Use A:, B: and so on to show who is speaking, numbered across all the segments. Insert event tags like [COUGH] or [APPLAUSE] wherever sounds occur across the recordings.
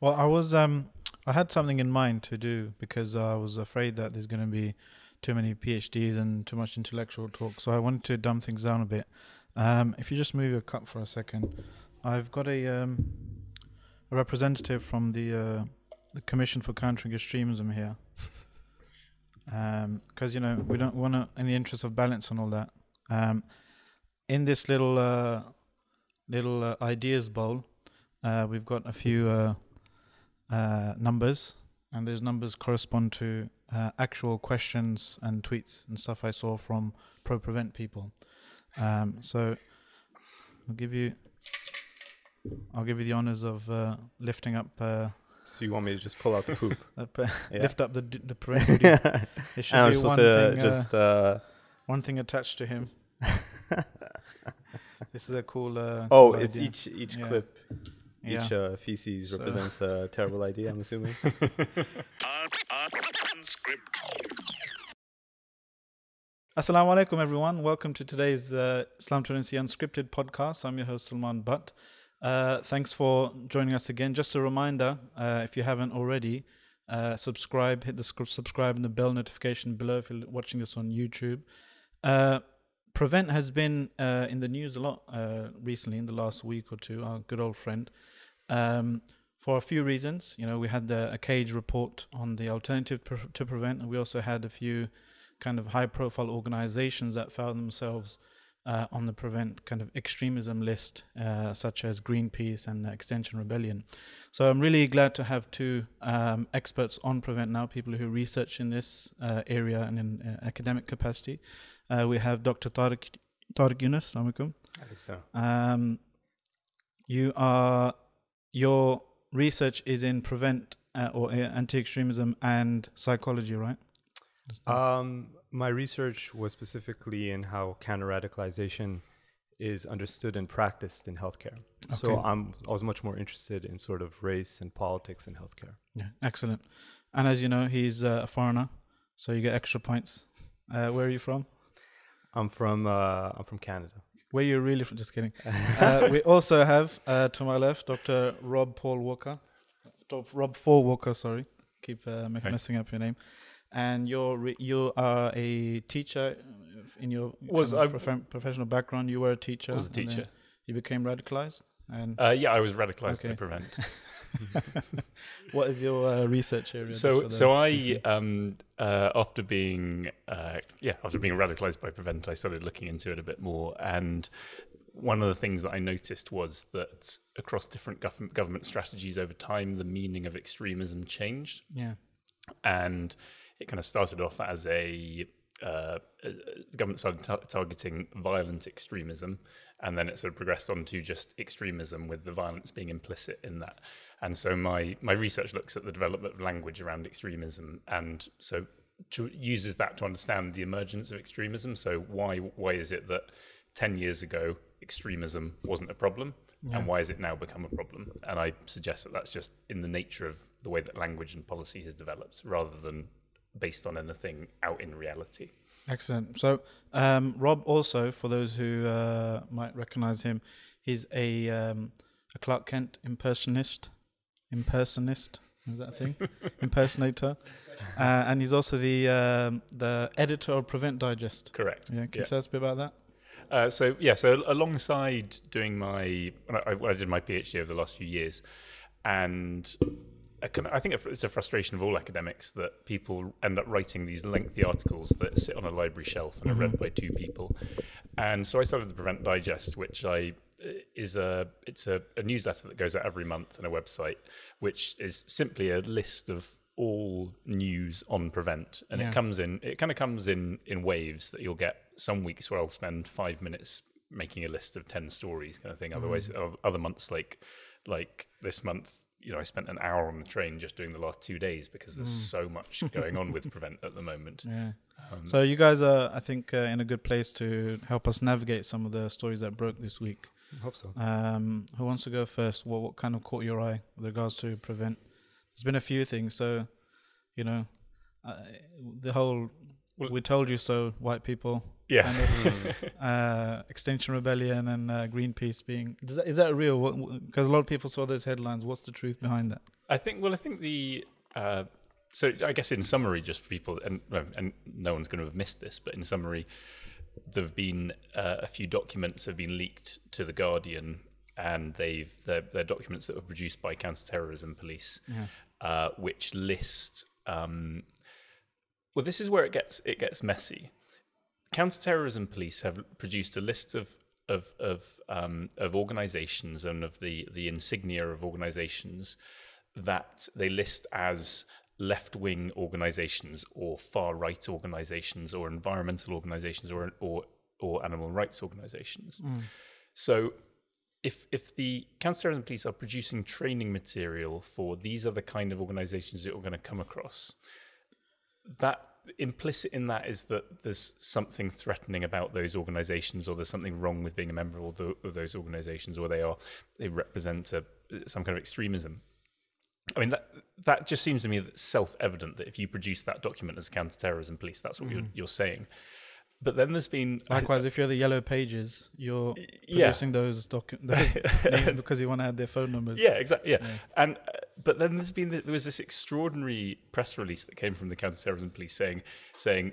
A: Well, I was um, I had something in mind to do because I was afraid that there's going to be too many PhDs and too much intellectual talk. So I wanted to dumb things down a bit. Um, if you just move your cup for a second, I've got a um, a representative from the uh, the Commission for Countering Extremism here. Because you know we don't want to, in the interest of balance and all that. Um, in this little uh, little uh, ideas bowl, uh, we've got a few uh, uh, numbers, and those numbers correspond to uh, actual questions and tweets and stuff I saw from pro prevent people. Um, so I'll give you, I'll give you the honors of uh, lifting up, uh,
B: So you want me to just pull out the poop? [LAUGHS]
A: uh,
B: Yeah.
A: lift up the d- the
B: and
A: There [LAUGHS] should
B: I'm
A: be one
B: to
A: thing,
B: just uh,
A: one thing attached to him. [LAUGHS] this is a cool. Uh,
B: oh,
A: cool
B: it's
A: idea.
B: each each
A: Yeah.
B: clip,
A: Yeah.
B: each uh, feces
A: So-
B: represents a [LAUGHS] terrible idea. I'm assuming.
A: Assalamu alaikum, everyone. Welcome to today's uh, Islam Twenty Unscripted podcast. I'm your host, Salman Butt. Uh, thanks for joining us again. Just a reminder uh, if you haven't already, uh, subscribe, hit the sc- subscribe and the bell notification below if you're watching this on YouTube. Prevent has been uh, in the news a lot uh, recently, in the last week or two, our good old friend. Um, for a few reasons. You know, we had the, a cage report on the alternative pre- to prevent, and we also had a few kind of high profile organizations that found themselves uh, on the prevent kind of extremism list, uh, such as Greenpeace and Extinction Rebellion. So I'm really glad to have two um, experts on prevent now, people who research in this uh, area and in uh, academic capacity. Uh, we have Dr. Tarek, Tarek Younis. Assalamu alaikum.
B: so.
A: Um, you are your research is in prevent uh, or uh, anti-extremism and psychology, right?
B: Um, my research was specifically in how counter radicalization is understood and practiced in healthcare. So
A: Okay.
B: I'm I was much more interested in sort of race and politics in healthcare.
A: yeah, excellent. And as you know, he's uh, a foreigner, so you get extra points. Uh, where are you from?
B: I'm from uh, I'm from Canada.
A: Where you really from? Just kidding. [LAUGHS] uh, we also have uh, to my left Dr. Rob Faure Walker, Dr. Rob Faure Walker. Sorry, keep uh, messing up your name. And you're re- you are a teacher in your
C: Was
A: kind of
C: I-
A: profe- professional background. You were a teacher.
C: was a teacher.
A: You became radicalized. And
C: Uh, yeah, I was radicalized
A: Okay.
C: by Prevent. [LAUGHS] [LAUGHS]
A: what is your uh, research area?
C: So,
A: the-
C: so I, um, uh, after being, uh, yeah, after being radicalized by Prevent, I started looking into it a bit more. And one of the things that I noticed was that across different gov- government strategies over time, the meaning of extremism changed.
A: yeah,
C: and it kind of started off as a uh, uh, the government started tar- targeting violent extremism, and then it sort of progressed on to just extremism, with the violence being implicit in that. And so my my research looks at the development of language around extremism, and so to, uses that to understand the emergence of extremism. So why why is it that ten years ago extremism wasn't a problem, and why has it now become a problem? And I suggest that that's just in the nature of the way that language and policy has developed, rather than based on anything out in reality.
A: excellent. So um, Rob also, for those who uh, might recognize him, he's a um, a Clark Kent impersonist. Impersonist is that a thing? [LAUGHS] Impersonator, uh, and he's also the um, the editor of Prevent Digest.
C: Correct.
A: Yeah, can you tell us a bit about that?
C: Uh, so yeah, so alongside doing my, I, I did my PhD over the last few years, and I, think it's a frustration of all academics that people end up writing these lengthy articles that sit on a library shelf and are read mm-hmm. by two people. And so I started the Prevent Digest, which I is a it's a, a newsletter that goes out every month and a website, which is simply a list of all news on prevent and
A: Yeah.
C: it comes in it kind of comes in in waves that you'll get some weeks where i'll spend five minutes making a list of 10 stories kind of thing otherwise mm. other months like like this month you know i spent an hour on the train just doing the last two days because there's so much [LAUGHS] going on with prevent at the moment
A: Yeah.
C: Um,
A: So you guys are, I think, uh, in a good place to help us navigate some of the stories that broke this week.
B: I hope so.
A: Um, who wants to go first? What, what kind of caught your eye with regards to prevent? There's been a few things. So, you know, uh, the whole "we told you so" white people,
C: yeah
A: kind of, [LAUGHS] uh, Extinction Rebellion, and uh, Greenpeace being is that, is that real? Because a lot of people saw those headlines. What's the truth behind that?
C: I think. Well, I think the. Uh, so I guess in summary, just for people, and and no one's going to have missed this, but in summary, there have been uh, a few documents have been leaked to the Guardian, and they've they're, they're documents that were produced by counterterrorism police,
A: Yeah.
C: uh, which list. Um, well, this is where it gets it gets messy. Counterterrorism police have produced a list of of of um, of organisations and of the the insignia of organisations that they list as left wing organisations or far right organisations or environmental organisations or or or animal rights organisations. So if if the counterterrorism police are producing training material for these are the kind of organisations that we're going to come across, that implicit in that is that there's something threatening about those organisations, or there's something wrong with being a member of, the, of those organisations, or they are they represent a, some kind of extremism. I mean that that just seems to me self evident that if you produce that document as a counterterrorism police, that's what you're, you're saying. But then there's been
A: Likewise, if you're the Yellow Pages, you're producing those docu- those [LAUGHS] names because you want to add their phone numbers.
C: Yeah, exactly. Yeah, and uh, but then there's been there was this extraordinary press release that came from the counterterrorism police saying saying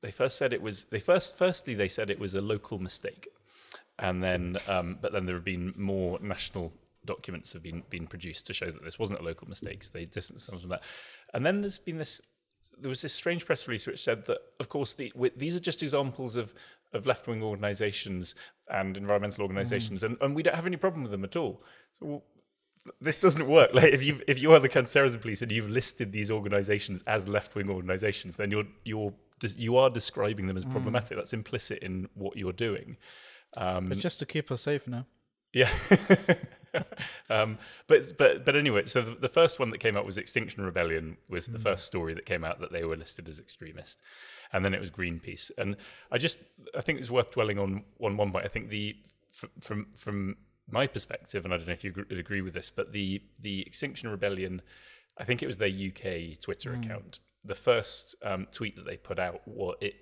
C: they first said it was they first firstly they said it was a local mistake, and then um, but then there have been more national documents have been been produced to show that this wasn't a local mistake. So they distanced themselves from that, and then there's been this there was this strange press release which said that, of course, the, wi- these are just examples of, of left wing organisations and environmental organisations, and, and we don't have any problem with them at all. So, well, this doesn't work. Like if you if you are the counterterrorism police and you've listed these organisations as left wing organisations, then you're you're you are describing them as problematic. That's implicit in what you're doing. Um,
A: But just to keep us safe now.
C: yeah. [LAUGHS] um, but but but anyway, so the, the first one that came out was Extinction Rebellion was the first story that came out that they were listed as extremist, and then it was Greenpeace. And I just I think it's worth dwelling on on one point. I think the f- from from my perspective, and I don't know if you would agree with this, but the the Extinction Rebellion, I think it was their UK Twitter hmm. account. The first um, tweet that they put out, what it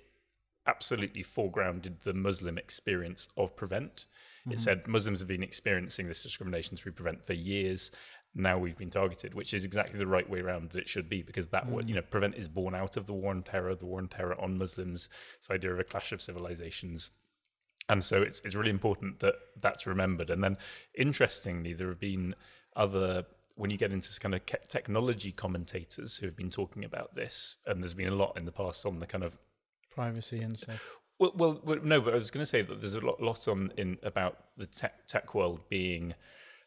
C: absolutely foregrounded the Muslim experience of Prevent. It hmm. said Muslims have been experiencing this discrimination through Prevent for years. Now we've been targeted, which is exactly the right way around that it should be, because that wa- hmm. you know Prevent is born out of the war on terror, the war on terror on Muslims, this idea of a clash of civilizations. And so it's it's really important that that's remembered. And then, interestingly, there have been other when you get into this kind of technology commentators who have been talking about this, and there's been a lot in the past on the kind of
A: Privacy and stuff.
C: well, well, well, no, but I was going to say that there's a lot, lot on in about the tech tech world being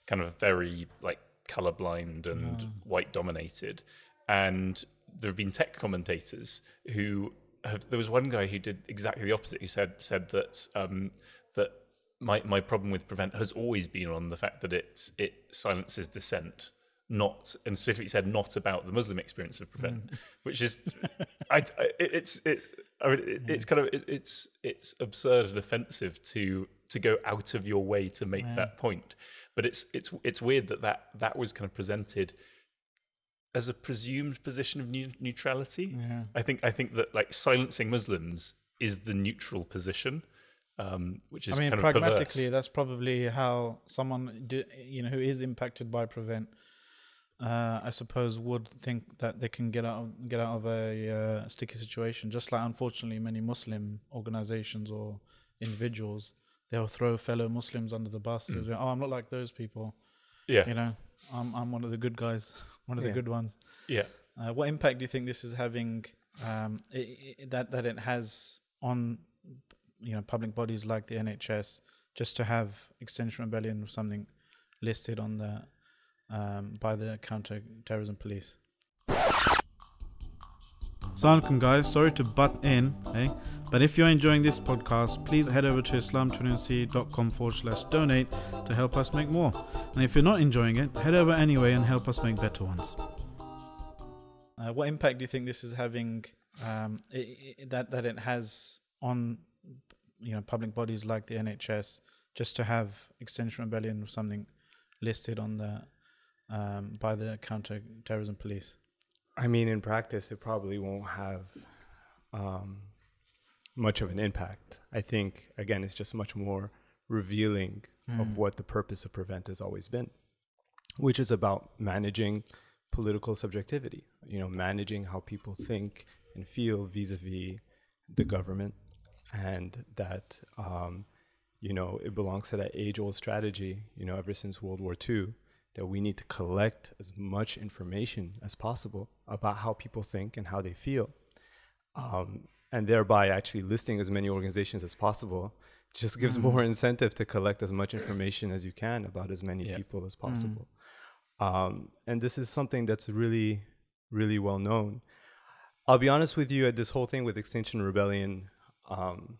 C: kind of very like colorblind and white dominated, and there have been tech commentators who have. There was one guy who did exactly the opposite. He said said that um, that my my problem with prevent has always been on the fact that it it silences dissent. Not and specifically said not about the Muslim experience of prevent, [LAUGHS] which is, I, I- it's it, I mean, it, it's kind of it, it's it's absurd and offensive to to go out of your way to make that point. But it's it's it's weird that that that was kind of presented as a presumed position of neu- neutrality.
A: Yeah.
C: I think I think that like silencing Muslims is the neutral position, um, which is
A: I mean,
C: kind
A: pragmatically,
C: of
A: that's probably how someone, do, you know, who is impacted by prevent, uh, I suppose, would think that they can get out of, get out of a uh, sticky situation. Just like, unfortunately, many Muslim organizations or individuals, they'll throw fellow Muslims under the bus. They'll oh, I'm not like those people.
C: Yeah,
A: You know, I'm I'm one of the good guys, [LAUGHS] one of the good ones.
C: yeah.
A: Uh, what impact do you think this is having um, i i that that it has on you know public bodies like the NHS just to have Extinction Rebellion or something listed on the um, by the counter terrorism police? Assalamualaikum guys, sorry to butt in, eh? But if you're enjoying this podcast, please head over to islam20c.com forward slash donate to help us make more. And if you're not enjoying it, head over anyway and help us make better ones. Uh, what impact do you think this is having um, i i that that it has on you know public bodies like the NHS just to have Extinction Rebellion or something listed on the um, by the counter terrorism police?
B: I mean, in practice, it probably won't have um, much of an impact. I think, again, it's just much more revealing
A: Hmm.
B: of what the purpose of Prevent has always been, which is about managing political subjectivity. You know, managing how people think and feel vis-a-vis the government, and that um, you know it belongs to that age-old strategy. You know, ever since World War II, that we need to collect as much information as possible about how people think and how they feel, um, and thereby actually listing as many organizations as possible just gives
A: Mm.
B: more incentive to collect as much information as you can about as many
C: Yeah.
B: people as possible. Um, and this is something that's really, really well known. I'll be honest with you, at this whole thing with Extinction Rebellion, um,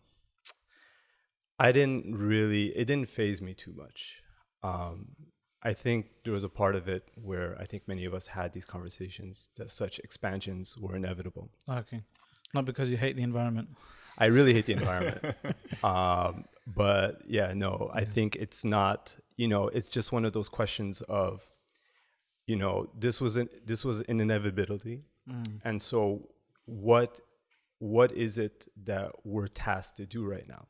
B: I didn't really, it didn't phase me too much. Um, I think there was a part of it where I think many of us had these conversations that such expansions were inevitable.
A: Okay. Not because you hate the environment.
B: I really hate the environment. [LAUGHS] um, but yeah, no, I think it's not, you know, it's just one of those questions of, you know, this was an, this was an inevitability. And so what, what is it that we're tasked to do right now?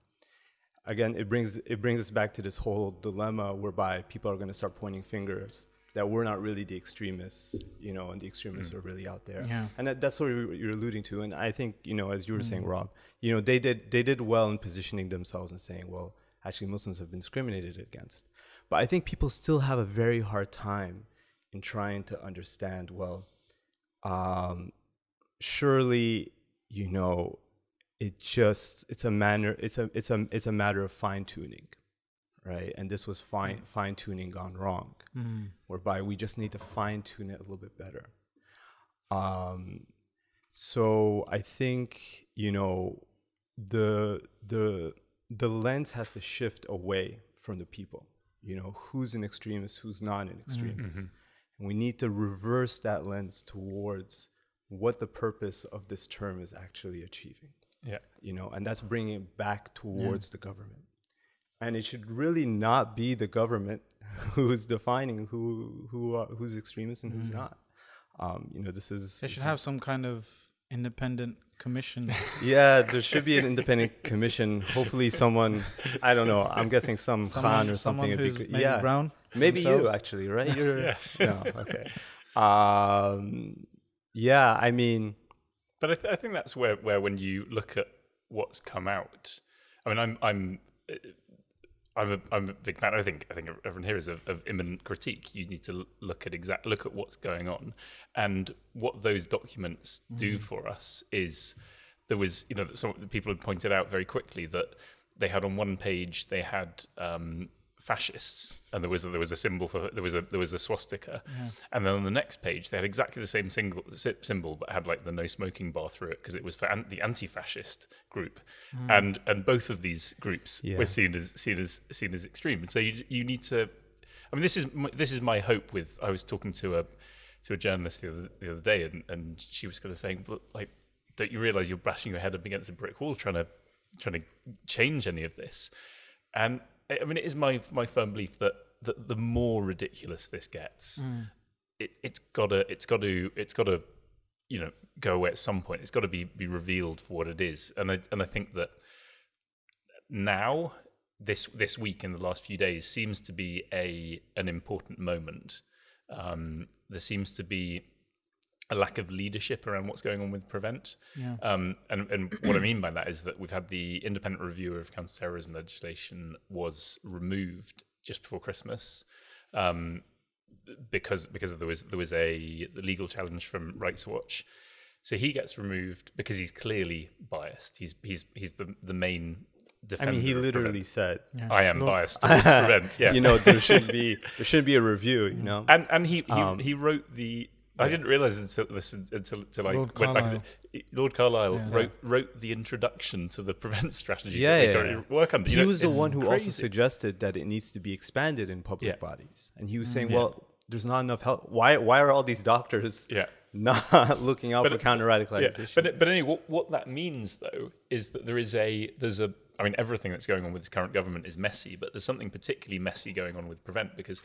B: Again, it brings, it brings us back to this whole dilemma whereby people are going to start pointing fingers that we're not really the extremists, you know, and the extremists are really out there.
A: Yeah.
B: and that, that's what you- you're alluding to. And i think you know as you were saying rob you know they did they did well in positioning themselves and saying well actually muslims have been discriminated against. But i think people still have a very hard time in trying to understand well um, surely you know it just it's a manner it's a it's a it's a matter of fine tuning right and this was fine fine tuning gone wrong whereby we just need to fine tune it a little bit better um, so I think you know the the the lens has to shift away from the people. You know who's an extremist, who's not an extremist, and we need to reverse that lens towards what the purpose of this term is actually achieving.
C: Yeah.
B: You know, and that's bringing it back towards the government. And it should really not be the government [LAUGHS] who is defining who who are, who's extremist and who's not. Um, you know, this is
A: They
B: this
A: should
B: is-
A: have some kind of independent commission. [LAUGHS]
B: yeah, there should be an independent [LAUGHS] commission. Hopefully, someone I don't know. I'm guessing some Khan or something.
A: someone
B: would be
A: maybe
B: yeah,
A: brown.
B: maybe you actually, right? You're no, okay. Um, yeah, I mean,
C: But I, th- I think that's where, where when you look at what's come out, I mean, I'm I'm uh, I'm a I'm a big fan. I think I think everyone here is of, of imminent critique. You need to look at exact look at what's going on, and what those documents do for us is there was you know some people had pointed out very quickly that they had on one page they had um, fascists and there was a, there was a symbol for there was a there was a swastika. And then on the next page they had exactly the same single, symbol but had like the no smoking bar through it because it was for an, the anti-fascist group. Mm. And and both of these groups
B: Yeah.
C: were seen as seen as seen as extreme. And so you you need to I mean this is my, this is my hope with I was talking to a to a journalist the other, the other day and, and she was kind of saying but like don't you realize you're bashing your head up against a brick wall trying to trying to change any of this? And I mean, it is my my firm belief that that the more ridiculous this gets, it, it's gotta it's got to it's got to you know go away at some point. It's got to be be revealed for what it is, and I and I think that now this this week in the last few days seems to be a an important moment. Um, there seems to be a lack of leadership around what's going on with prevent.
A: Yeah.
C: Um, and, and what I mean by that is that we've had the independent review of counterterrorism legislation was removed just before Christmas um, because because there was there was a legal challenge from Rights Watch. So he gets removed because he's clearly biased. He's he's he's the the main
B: I
C: defender.
B: mean, he literally
C: Prevent.
B: said,
C: I am
A: Lord-
C: biased [LAUGHS] towards prevent. Yeah,
B: you know, there shouldn't be [LAUGHS] there shouldn't be a review. You know,
C: and and he he,
B: Um,
C: he wrote the. I didn't realize until this until, until I
A: Lord
C: went back.
A: Carlile.
C: Lord Carlile
A: Yeah.
C: wrote wrote the introduction to the prevent [LAUGHS] strategy.
B: Yeah,
C: that we
B: yeah, yeah.
C: work under. You
B: he
C: know,
B: was the one who also suggested that it needs to be expanded in public.
C: Mm,
B: bodies, and he was saying,
C: Yeah.
B: "Well, there's not enough help. Why? Why are all these doctors not [LAUGHS] looking out
C: But
B: for counter
C: Yeah,
B: radicalization?"
C: but but anyway, what, what that means though is that there is a there's a I mean everything that's going on with this current government is messy, but there's something particularly messy going on with prevent because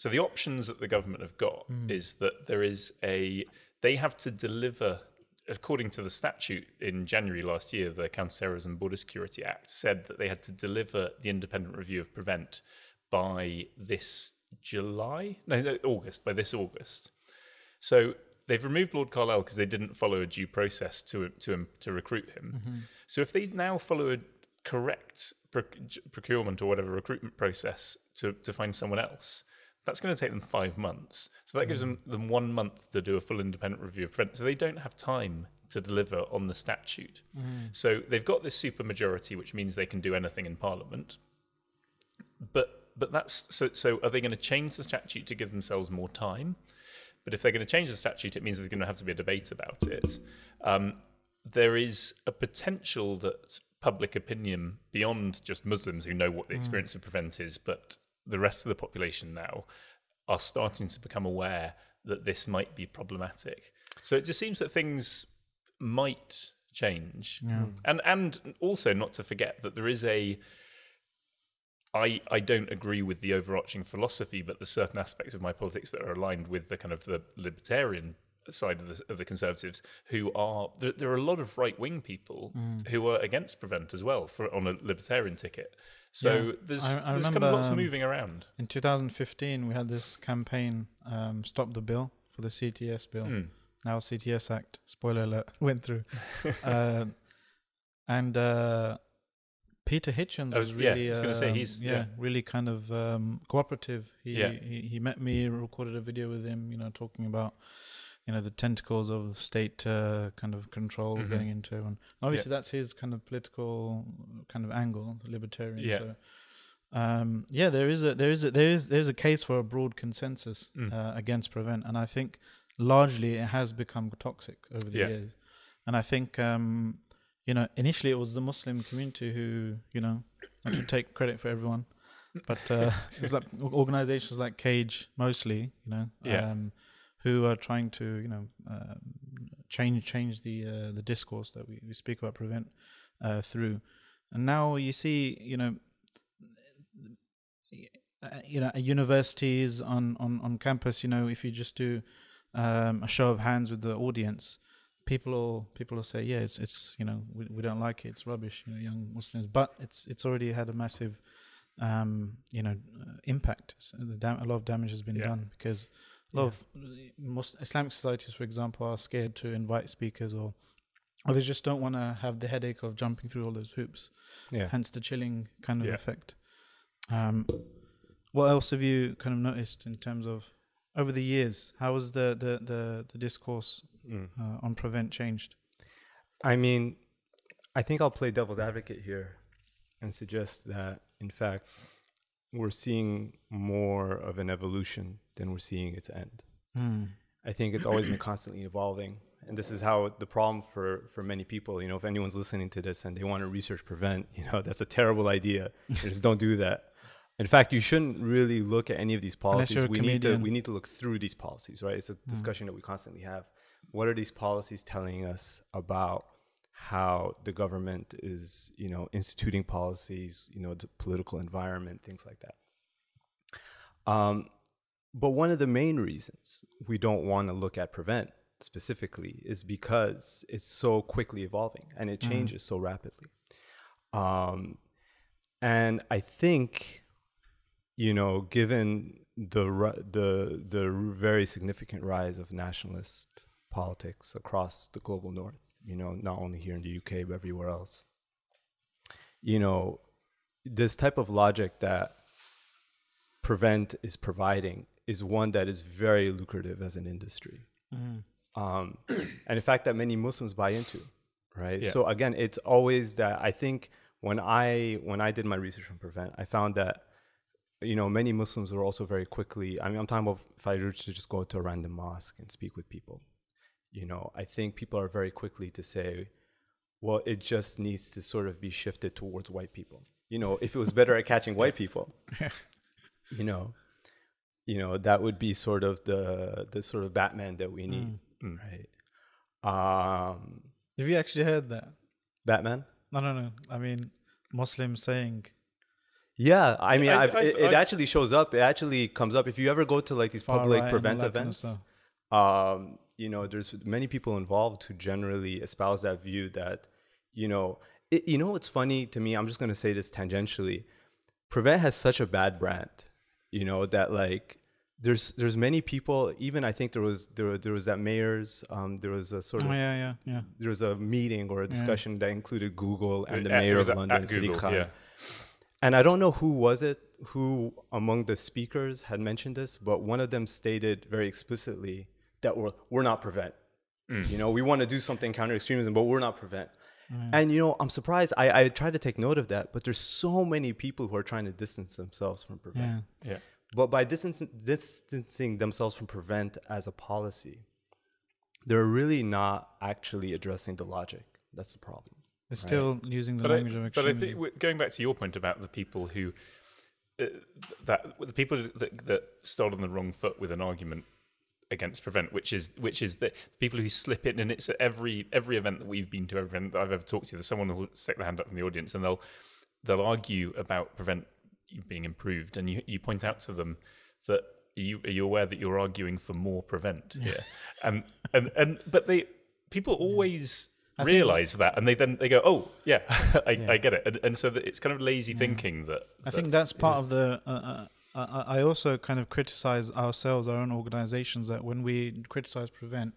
C: so the options that the government have got hmm. is that there is a they have to deliver according to the statute in January last year, the Counterterrorism Border Security Act said that they had to deliver the independent review of prevent by this July, no, no August, by this August. So they've removed Lord Carlile because they didn't follow a due process to to um, to recruit him. Mm-hmm. So if they now follow a correct proc- procurement or whatever recruitment process to to find someone else, that's going to take them five months. So that gives hmm. them, them one month to do a full independent review of prevent. So they don't have time to deliver on the statute. Hmm. So they've got this super majority, which means they can do anything in Parliament. But but that's so. So are they going to change the statute to give themselves more time? But if they're going to change the statute, it means there's going to have to be a debate about it. Um, there is a potential that public opinion beyond just Muslims who know what the hmm. experience of prevent is, but the rest of the population now are starting to become aware that this might be problematic. So it just seems that things might change, hmm. and and also not to forget that there is a. I, I don't agree with the overarching philosophy, but there's certain aspects of my politics that are aligned with the kind of the libertarian side of the, of the conservatives who are there, there are a lot of right wing people hmm. who are against prevent as well for on a libertarian ticket. So
A: Yeah.
C: there's
A: I- I
C: there's kind of lots
A: um,
C: moving around.
A: In 2015, we had this campaign, um, Stop the Bill, for the CTS bill.
C: Mm.
A: Now CTS Act, spoiler alert, [LAUGHS] went through. uh, [LAUGHS] and uh, Peter Hitchens
C: I
A: was,
C: was- yeah, I was gonna say
A: um,
C: he's-
A: yeah,
C: yeah.
A: really kind of um, cooperative. He,
C: Yeah.
A: he he met me, recorded a video with him, you know, talking about you know the tentacles of state uh, kind of control
C: Mhm.
A: going into, and obviously that's his kind of political kind of angle, the libertarian.
C: Yeah.
A: So, um, yeah, there is a there is a there is there's a case for a broad consensus
C: Mm.
A: uh, against prevent, and I think largely it has become toxic over the
C: Yeah.
A: years. And I think um, you know initially it was the Muslim community who you know I should take credit for everyone, but uh, [LAUGHS] it's like organizations like Cage mostly, you know,
C: Yeah.
A: um, who are trying to you know um, change change the uh, the discourse that we, we speak about prevent uh, through. And now you see, you know, uh, you know, at universities on, on, on campus, you know, if you just do um, a show of hands with the audience, people will people will say, yeah, it's it's you know, we, we don't like it, it's rubbish, you know, young Muslims, but it's it's already had a massive, um, you know, uh, impact. So the dam- a lot of damage has been
C: Yeah.
A: done because a lot of most Islamic societies, for example, are scared to invite speakers or. Or they just don't want to have the headache of jumping through all those hoops
B: Yeah.
A: hence the chilling kind of
C: Yeah.
A: effect. Um, what else have you kind of noticed in terms of over the years? How has the the the, the discourse
B: Mm.
A: uh, on prevent changed?
B: I mean, I think I'll play devil's advocate here and suggest that, in fact, we're seeing more of an evolution than we're seeing its end. I think it's always been constantly evolving. And this is how the problem for, for many people, you know, if anyone's listening to this and they want to research prevent, you know, [LAUGHS] that's a terrible idea. just don't do that. In fact, you shouldn't really look at any of these policies. We need to we need to look through these policies, right? It's a discussion that we constantly have. What are these policies telling us about how the government is, you know, instituting policies, you know, the political environment, things like that. Um, but one of the main reasons we don't want to look at prevent specifically is because it's so quickly evolving and it changes so rapidly. Um, and I think, you know, given the the the very significant rise of nationalist politics across the global north, you know, not only here in the UK but everywhere else, you know, this type of logic that prevent is providing is one that is very lucrative as an industry. Um, [CLEARS THROAT] and in fact that many muslims buy into right?
C: Yeah.
B: so again it's always that i think when i when i did my research on prevent i found that you know many muslims were also very quickly i mean i'm talking about if i were to just go to a random mosque and speak with people you know i think people are very quickly to say well it just needs to sort of be shifted towards white people. You know if it was better at catching white people [LAUGHS] you know you know that would be sort of the the sort of batman that we need
C: Mm.
B: right um
A: Have you actually heard that?
B: batman
A: No, no, no. I mean, Muslims saying,
B: yeah i mean
C: I-
B: I've,
C: I-
B: it, it actually shows up it actually comes up if you ever go to like these
A: Far right
B: public prevent
A: that kind of
B: events um, you know, there's many people involved who generally espouse that view that, you know, it, you know what's funny to me? I'm just gonna say this tangentially. Prevent has such a bad brand, you know, that like there's there's many people. Even I think there was there there was that mayor's um, there was a sort
A: Oh
B: of
A: yeah, yeah, yeah.
B: there was a meeting or a discussion that included Google and the
C: At-
B: mayor of
C: at-
B: London,
C: at
B: Sadiq
C: Google,
B: Khan.
C: yeah.
B: And I don't know who was it who among the speakers had mentioned this, but one of them stated very explicitly that we're we're not prevent. You know, we want to do something counter extremism, but we're not prevent. And you know, I'm surprised. I, I tried to take note of that, but there's so many people who are trying to distance themselves from prevent.
A: Yeah.
C: Yeah.
B: But by distancing, distancing themselves from prevent as a policy, they're really not actually addressing the logic. That's the problem.
A: They're still using the
C: But I,
A: language of
C: but I think going back to your point about the people who uh, that the people that, that start on the wrong foot with an argument against prevent, which is which is the people who slip in, and it's at every every event that we've been to, every event that I've ever talked to. There's someone who'll stick their hand up in the audience, and they'll they'll argue about prevent being improved, and you you point out to them that are you are you aware that you're arguing for more prevent here, and and and but they people always realize that and they then they go oh yeah [LAUGHS] I, I get it. And, and so that it's kind of lazy thinking that,
A: I think that's part of the. Uh, uh, I I also kind of criticize ourselves, our own organizations, that when we criticize prevent,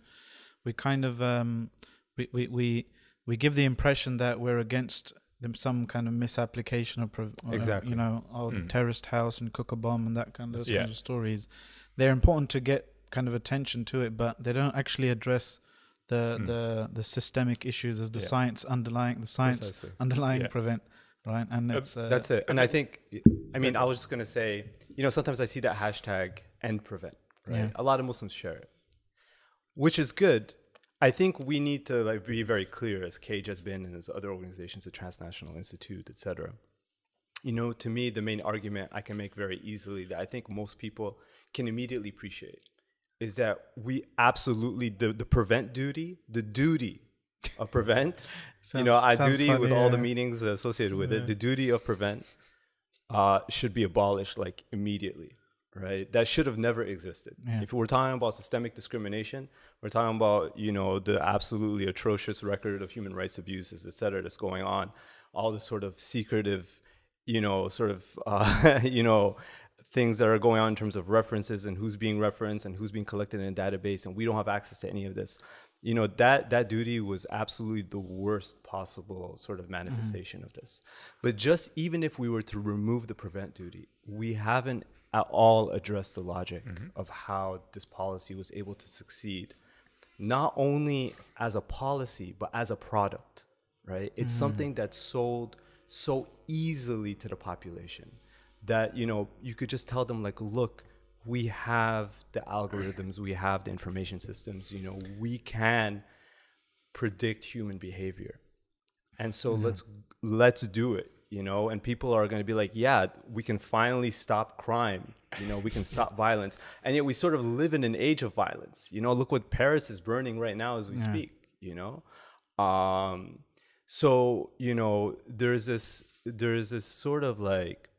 A: we kind of um, we, we we we give the impression that we're against them some kind of misapplication of uh,
B: Exactly.
A: you know, oh the
C: Mm.
A: terrorist house and cook a bomb and that kind of
C: Yeah.
A: kinds of stories. They're important to get kind of attention to it, but they don't actually address the
C: Mm.
A: the the systemic issues as the
C: Yeah.
A: science underlying the science
B: Precisely.
A: underlying
C: Yeah.
A: prevent, right? And it's uh,
B: That's it. And I think, I mean, I was just gonna say, you know, sometimes I see that hashtag end prevent, right?
A: Yeah.
B: A lot of Muslims share it, which is good. I think we need to like be very clear, as Cage has been and as other organizations, the Transnational Institute, etc. You know, to me, the main argument I can make very easily that I think most people can immediately appreciate is that we absolutely the the prevent duty, the duty of prevent. sounds, [LAUGHS] you know, our duty with
A: funny,
B: all the meanings associated with it, the duty of prevent uh, should be abolished like immediately, right? That should have never existed.
A: Yeah.
B: If we're talking about systemic discrimination, we're talking about you know the absolutely atrocious record of human rights abuses, et cetera, that's going on, all the sort of secretive, you know, sort of [LAUGHS] uh, you know things that are going on in terms of references and who's being referenced and who's being collected in a database, and we don't have access to any of this. You know that that duty was absolutely the worst possible sort of mm-hmm. manifestation of this. But just even if we were to remove the prevent duty, we haven't at all addressed the logic mm-hmm. of how this policy was able to succeed, not only as a policy but as a product. Right? It's mm-hmm. something that's sold so easily to the population that you know you could just tell them like look we have the algorithms we have the information systems you know we can predict human behavior. And so let's let's do it you know? And people are going to be like yeah we can finally stop crime you know we can stop [LAUGHS] violence. And yet we sort of live in an age of violence you know? Look what paris is burning right now as we
A: Yeah.
B: speak you know? Um so you know there's this there's this sort of like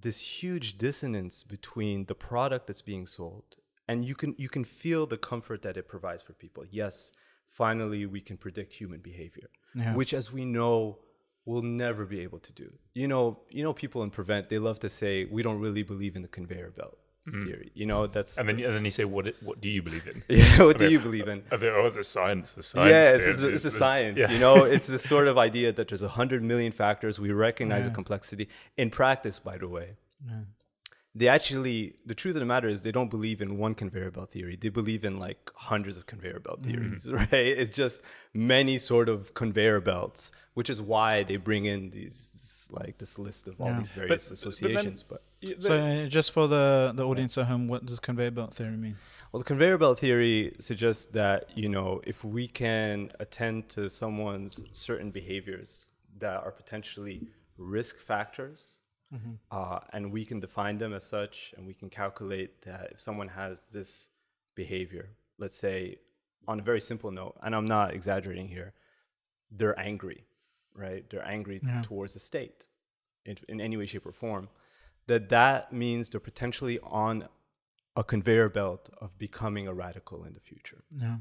B: this huge dissonance between the product that's being sold and you can you can feel the comfort that it provides for people. Yes finally we can predict human behavior
A: Yeah.
B: which as we know we'll never be able to do. You know you know people in prevent they love to say we don't really believe in the conveyor belt Mm. theory you know that's
C: and then and then you say what what do you believe in [LAUGHS]
B: yeah what
C: I
B: do
C: mean,
B: you believe in [LAUGHS]
C: I oh, it's a science. The science.
B: yeah, it's, it's, a- it's a science.
C: yeah.
B: You know, it's the [LAUGHS] sort of idea that there's a hundred million factors. We recognize the complexity. In practice, by the way,
A: Yeah.
B: they actually the truth of the matter is they don't believe in one conveyor belt theory. They believe in like hundreds of conveyor belt mm. theories, right? It's just many sort of conveyor belts, which is why they bring in these this, like this list of all
A: Yeah.
B: these various
C: but then-
B: associations. But,
C: Yeah,
A: So uh, just for the the audience at home, what does conveyor belt theory mean?
B: Well, the conveyor belt theory suggests that you know if we can attend to someone's certain behaviors that are potentially risk factors, uh, and we can define them as such, and we can calculate that if someone has this behavior, let's say, on a very simple note, and I'm not exaggerating here, they're angry, right? They're angry
A: Yeah.
B: towards the state in, in any way, shape, or form. That that means they're potentially on a conveyor belt of becoming a radical in the future.
A: Yeah.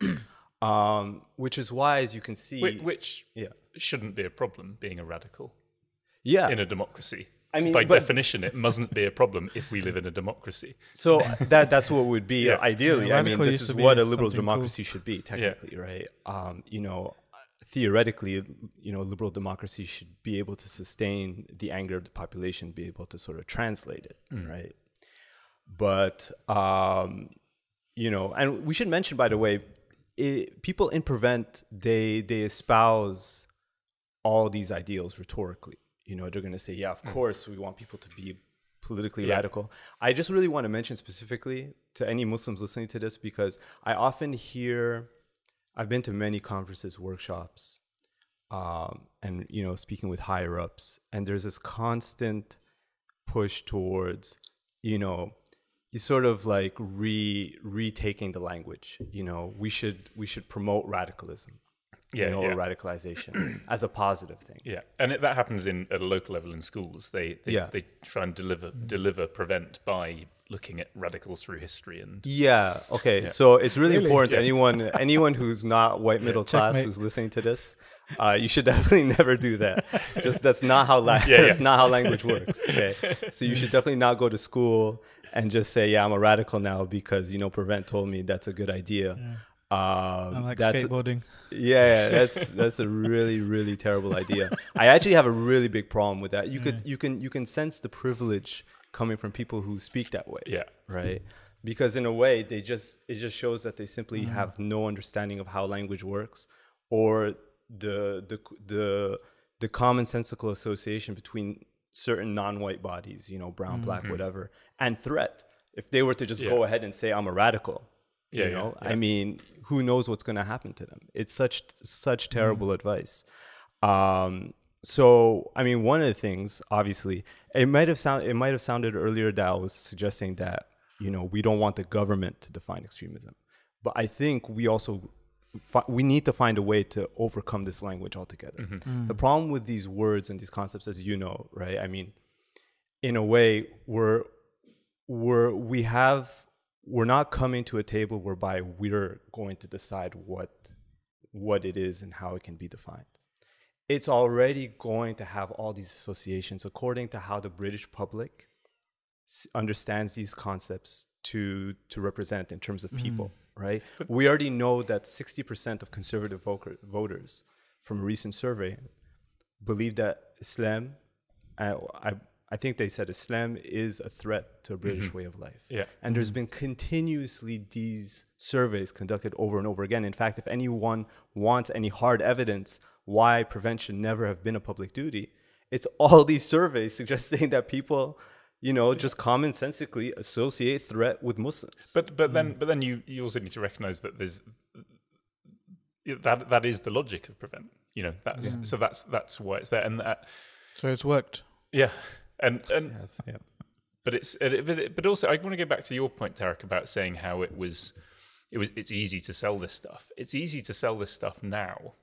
A: [CLEARS THROAT]
B: Um, which is why, as you can see,
C: Whi- which
B: yeah,
C: shouldn't be a problem being a radical
B: yeah,
C: in a democracy.
B: I mean,
C: by
B: but-
C: definition, it mustn't be a problem if we live in a democracy.
B: So that that's what would be [LAUGHS]
C: Yeah.
B: ideally.
A: Yeah,
B: I mean, this is what a liberal
A: something cool.
B: democracy should be, technically, right? Um, you know, theoretically, you know, liberal democracy should be able to sustain the anger of the population, be able to sort of translate it, right? But um, you know, and we should mention, by the way, it, people in prevent they they espouse all these ideals rhetorically. You know, they're going to say, yeah, of course, we want people to be politically
C: Yeah.
B: radical. I just really want to mention specifically to any Muslims listening to this because I often hear, I've been to many conferences, workshops, um, and you know, speaking with higher ups, and there's this constant push towards, you know, you sort of like re retaking the language. You know, we should we should promote radicalism,
C: Yeah,
B: you know,
C: yeah.
B: or radicalization [CLEARS THROAT] as a positive thing.
C: Yeah, and it, that happens in at a local level in schools. They they,
B: Yeah.
C: they try and deliver deliver prevent by looking at radicals through history and
B: Yeah. Okay. So it's really,
A: Really?
B: important.
C: Yeah.
B: Anyone anyone who's not white middle class
A: Checkmate.
B: who's listening to this, uh, you should [LAUGHS] definitely never do that. Just that's not how la- [LAUGHS]
C: Yeah,
B: that's not how language works. Okay. So you should definitely not go to school and just say, "Yeah, I'm a radical now because you know Prevent told me that's a good idea." Um,
A: I like
B: that's
A: skateboarding.
B: yeah, yeah, [LAUGHS] that's that's a really really terrible idea. I actually have a really big problem with that. You could you can you can sense the privilege coming from people who speak that way
C: yeah,
B: right? Because in a way they just it just shows that they simply mm. have no understanding of how language works or the the the the commonsensical association between certain non-white bodies you know brown black mm-hmm. whatever and threat. If they were to just go ahead and say i'm a radical
C: Yeah,
B: you know
C: yeah.
B: i mean who knows what's going to happen to them? It's such such mm. terrible advice. Um so i mean one of the things obviously it might have sound it might have sounded earlier that i was suggesting that you know we don't want the government to define extremism. But i think we also fi- we need to find a way to overcome this language altogether. Mm-hmm. Mm. The problem with these words and these concepts as you know right? I mean in a way we're we're we have we're not coming to a table whereby we're going to decide what what it is and how it can be defined it's already going to have all these associations. According to how the british public understands these concepts to to represent in terms of people right? We already know that 60% of conservative voters from a recent survey believe that islam uh, I, I think they said islam is a threat to a british mm-hmm. way of life
C: yeah.
B: and there's mm-hmm. been continuously these surveys conducted over and over again. In fact, if anyone wants any hard evidence why prevention never have been a public duty, it's [LAUGHS] all these surveys suggesting that people, you know, just commonsensically associate threat with Muslims.
C: But but then mm. but then you you also need to recognize that there's that that is the logic of prevent. You know that's so that's that's why it's there and that
A: So it's worked.
C: yeah and and
B: yes, yeah.
C: but it's but, also I want to go back to your point, Tarek, about saying how it was it was it's easy to sell this stuff. It's easy to sell this stuff now,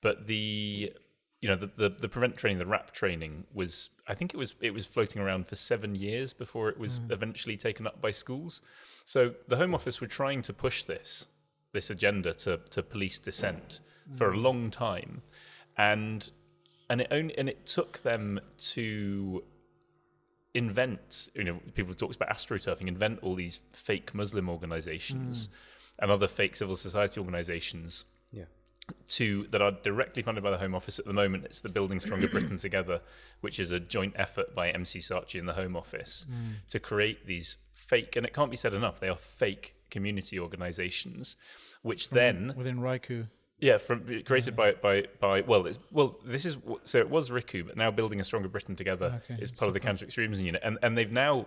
C: but the you know the, the the prevent training, the WRAP training was I think it was it was floating around for seven years before it was mm. eventually taken up by schools. So the Home Office were trying to push this this agenda to to police dissent for a mm. long time, and and it only and it took them to invent, you know, people talk about astroturfing, invent all these fake Muslim organizations mm. and other fake civil society organizations
B: Yeah.
C: to that are directly funded by the Home Office at the moment. It's the Building Stronger Britain Together, which is a joint effort by MC Saatchi and the Home Office mm. to create these fake, and it can't be said enough, they are fake community organizations, which then
A: Within RICU.
C: Yeah, from created by by by well, it's well. This is so it was RICU, but now building a stronger Britain together
A: Okay,
C: is part of the counter extremism unit, and and they've now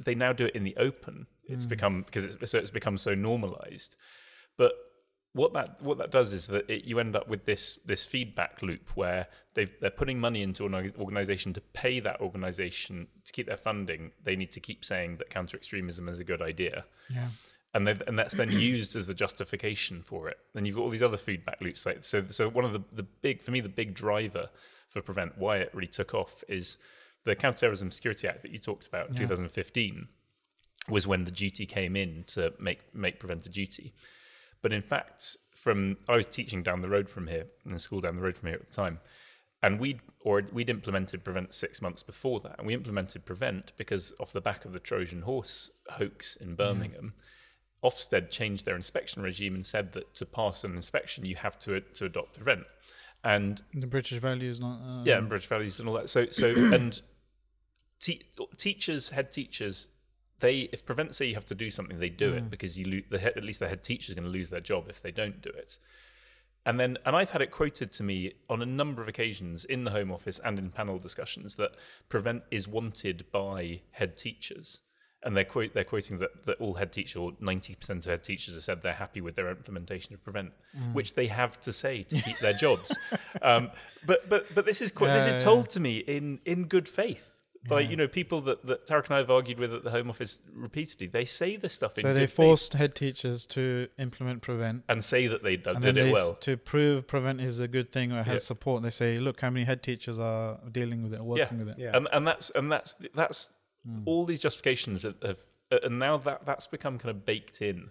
C: they now do it in the open. It's mm. become because it's so it's become so normalized, but what that what that does is that it, you end up with this this feedback loop where they they're putting money into an organization to pay that organization to keep their funding. They need to keep saying that counter extremism is a good idea
A: Yeah.
C: And they, and that's then used as the justification for it. Then you've got all these other feedback loops. Like so, so one of the, the big for me the big driver for prevent why it really took off is the Counterterrorism Security Act that you talked about in 2015 was when the duty came in to make make prevent a duty. But in fact, from I was teaching down the road from here in a school down the road from here at the time, and we'd or we'd implemented prevent six months before that and we implemented prevent because off the back of the trojan horse hoax in mm-hmm. birmingham ofsted changed their inspection regime and said that to pass an inspection you have to to adopt prevent and
A: The British values not. Uh,
C: yeah and british values and all that so so [COUGHS] and te- teachers head teachers they if prevent say you have to do something they do it because you lo- the head, at least the head teacher is going to lose their job if they don't do it and then, and I've had it quoted to me on a number of occasions in the Home Office and in panel discussions that prevent is wanted by head teachers. And they're, quote, they're quoting that, that all head teachers, or 90% of head teachers, have said they're happy with their implementation of prevent, which they have to say to keep their jobs. [LAUGHS] Um, but, but, but this is quite, this
A: Yeah,
C: is
A: yeah.
C: told to me in, in good faith by you know people that, that Tarek and I have argued with at the Home Office repeatedly. They say this stuff in
A: So
C: good
A: they
C: faith
A: forced head teachers to implement prevent.
C: and say that they did
A: And then
C: it
A: they, s-
C: well.
A: to prove prevent is a good thing or has
C: Yeah.
A: support, they say, look how many head teachers are dealing with it, or working with it.
B: Yeah.
C: and and that's and that's that's Hmm. all these justifications have, have and now that that's become kind of baked in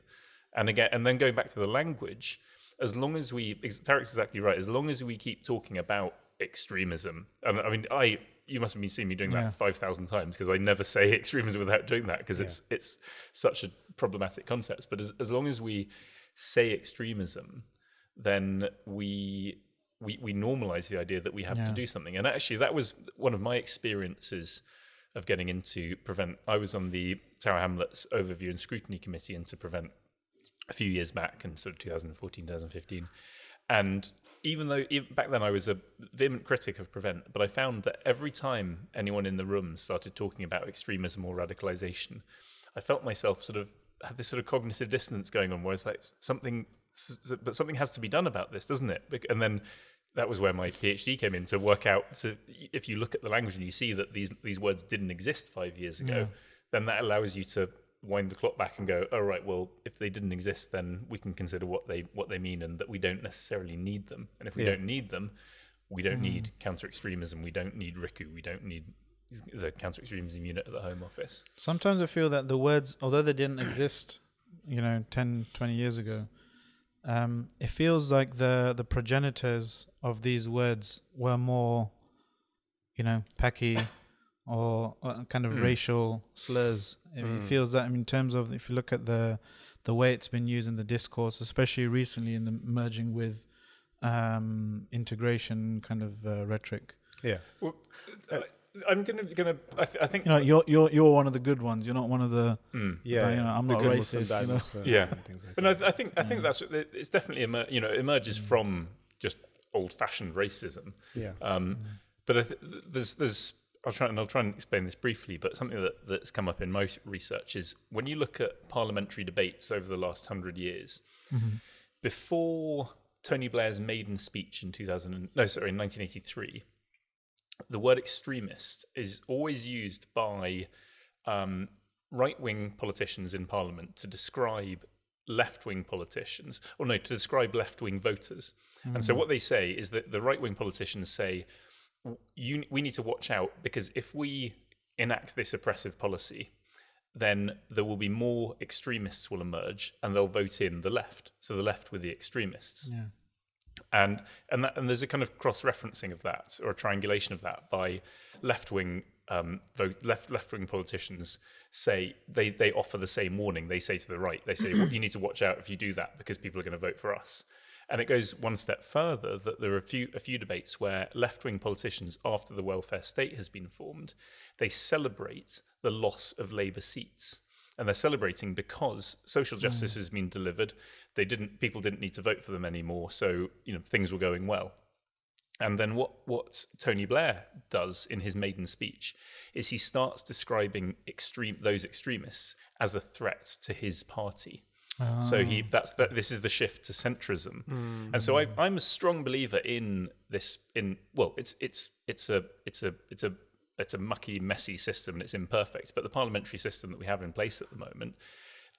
C: and again and then going back to the language as long as we Tarek's exactly right as long as we keep talking about extremism and i mean i you must have seen me doing
A: Yeah.
C: that 5000 times because i never say [LAUGHS] extremism without doing that because it's it's such a problematic concept but as, as long as we say extremism then we we we normalize the idea that we have
A: Yeah.
C: to do something. And actually, that was one of my experiences of getting into prevent. I was on the Tower Hamlets overview and scrutiny committee into prevent a few years back, in sort of 2014, 2015. And even though even back then I was a vehement critic of prevent, but I found that every time anyone in the room started talking about extremism or radicalization, I felt myself sort of had this sort of cognitive dissonance going on, where it's like something, but something has to be done about this, doesn't it? And then that was where my PhD came in to work out. So if you look at the language and you see that these these words didn't exist five years ago, then that allows you to wind the clock back and go, oh right, well if they didn't exist, then we can consider what they what they mean and that we don't necessarily need them. And if we
B: Yeah.
C: don't need them, we don't need mm-hmm. counter extremism. We don't need RICU. We don't need the counter extremism unit at the Home Office.
A: Sometimes I feel that the words, although they didn't exist, you know, 10, 20 years ago, um, it feels like the, the progenitors of these words were more, you know, packy [COUGHS] or uh, kind of
C: Mm.
A: racial slurs. It, it
B: Mm.
A: feels that, I mean, in terms of, if you look at the the way it's been used in the discourse, especially recently in the merging with um, integration kind of uh, rhetoric.
B: Yeah.
C: Well, I- I'm gonna gonna. I, th- I think.
A: You know, you're you're you're one of the good ones. You're not one of the.
C: Mm.
B: Yeah.
A: But, you
B: yeah.
A: know, I'm
B: The
A: not
B: good
A: racist,
B: bad
A: you know.
B: Muslim,
C: Yeah.
B: like
C: But no, I think I think that's it's definitely emer- you know emerges from just old-fashioned racism.
B: yeah.
C: Um, But I th- there's there's I'll try and I'll try and explain this briefly. But something that that's come up in most research is when you look at parliamentary debates over the last hundred years, before Tony Blair's maiden speech in 2000 no sorry in 1983, the word extremist is always used by um, right-wing politicians in Parliament to describe left-wing politicians, or no, to describe left-wing voters. And so what they say is that the right-wing politicians say, you, we need to watch out because if we enact this oppressive policy, then there will be more extremists will emerge and they'll vote in the left. So the left with the extremists
A: Yeah.
C: And and that, and there's a kind of cross referencing of that or a triangulation of that by left wing um, left left wing politicians say they they offer the same warning. They say to the right, they say well, you need to watch out if you do that because people are going to vote for us. And it goes one step further that there are a few a few debates where left wing politicians, after the welfare state has been formed, they celebrate the loss of Labour seats and they're celebrating because social hmm. justice has been delivered. They didn't people didn't need to vote for them anymore, so you know things were going well. And then what what Tony Blair does in his maiden speech is he starts describing extreme those extremists as a threat to his party. So he ah. that's that this is the shift to centrism. Hmm. And so I, I'm a strong believer in this in well it's it's it's a it's a it's a it's a mucky messy system and it's imperfect but the parliamentary system that we have in place at the moment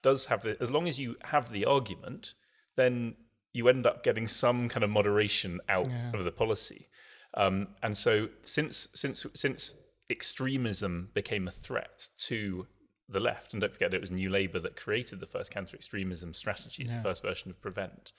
C: does have the as long as you have the argument then you end up getting some kind of moderation out
A: Yeah.
C: of the policy um, and so since since since extremism became a threat to the left, and don't forget it was New Labour that created the first counter extremism strategies,
A: Yeah.
C: the first version of Prevent.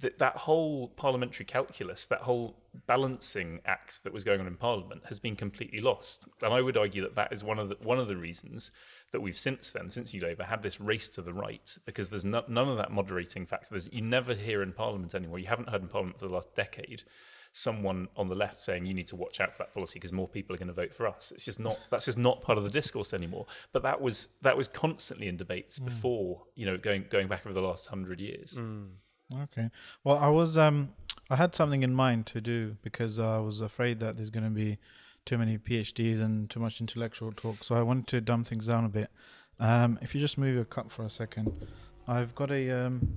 C: That that whole parliamentary calculus, that whole balancing act that was going on in Parliament, has been completely lost. And I would argue that that is one of the one of the reasons that we've since then, since New Labour, had this race to the right because there's no, none of that moderating factor. There's, you never hear in Parliament anymore. You haven't heard in Parliament for the last decade someone on the left saying you need to watch out for that policy because more people are going to vote for us. It's just not that's just not part of the discourse anymore. But that was that was constantly in debates
A: Hmm.
C: before you know going going back over the last hundred years.
A: Okay. Well, I was um I had something in mind to do because I was afraid that there's going to be too many PhDs and too much intellectual talk. So I wanted to dumb things down a bit. Um, if you just move your cup for a second, I've got a um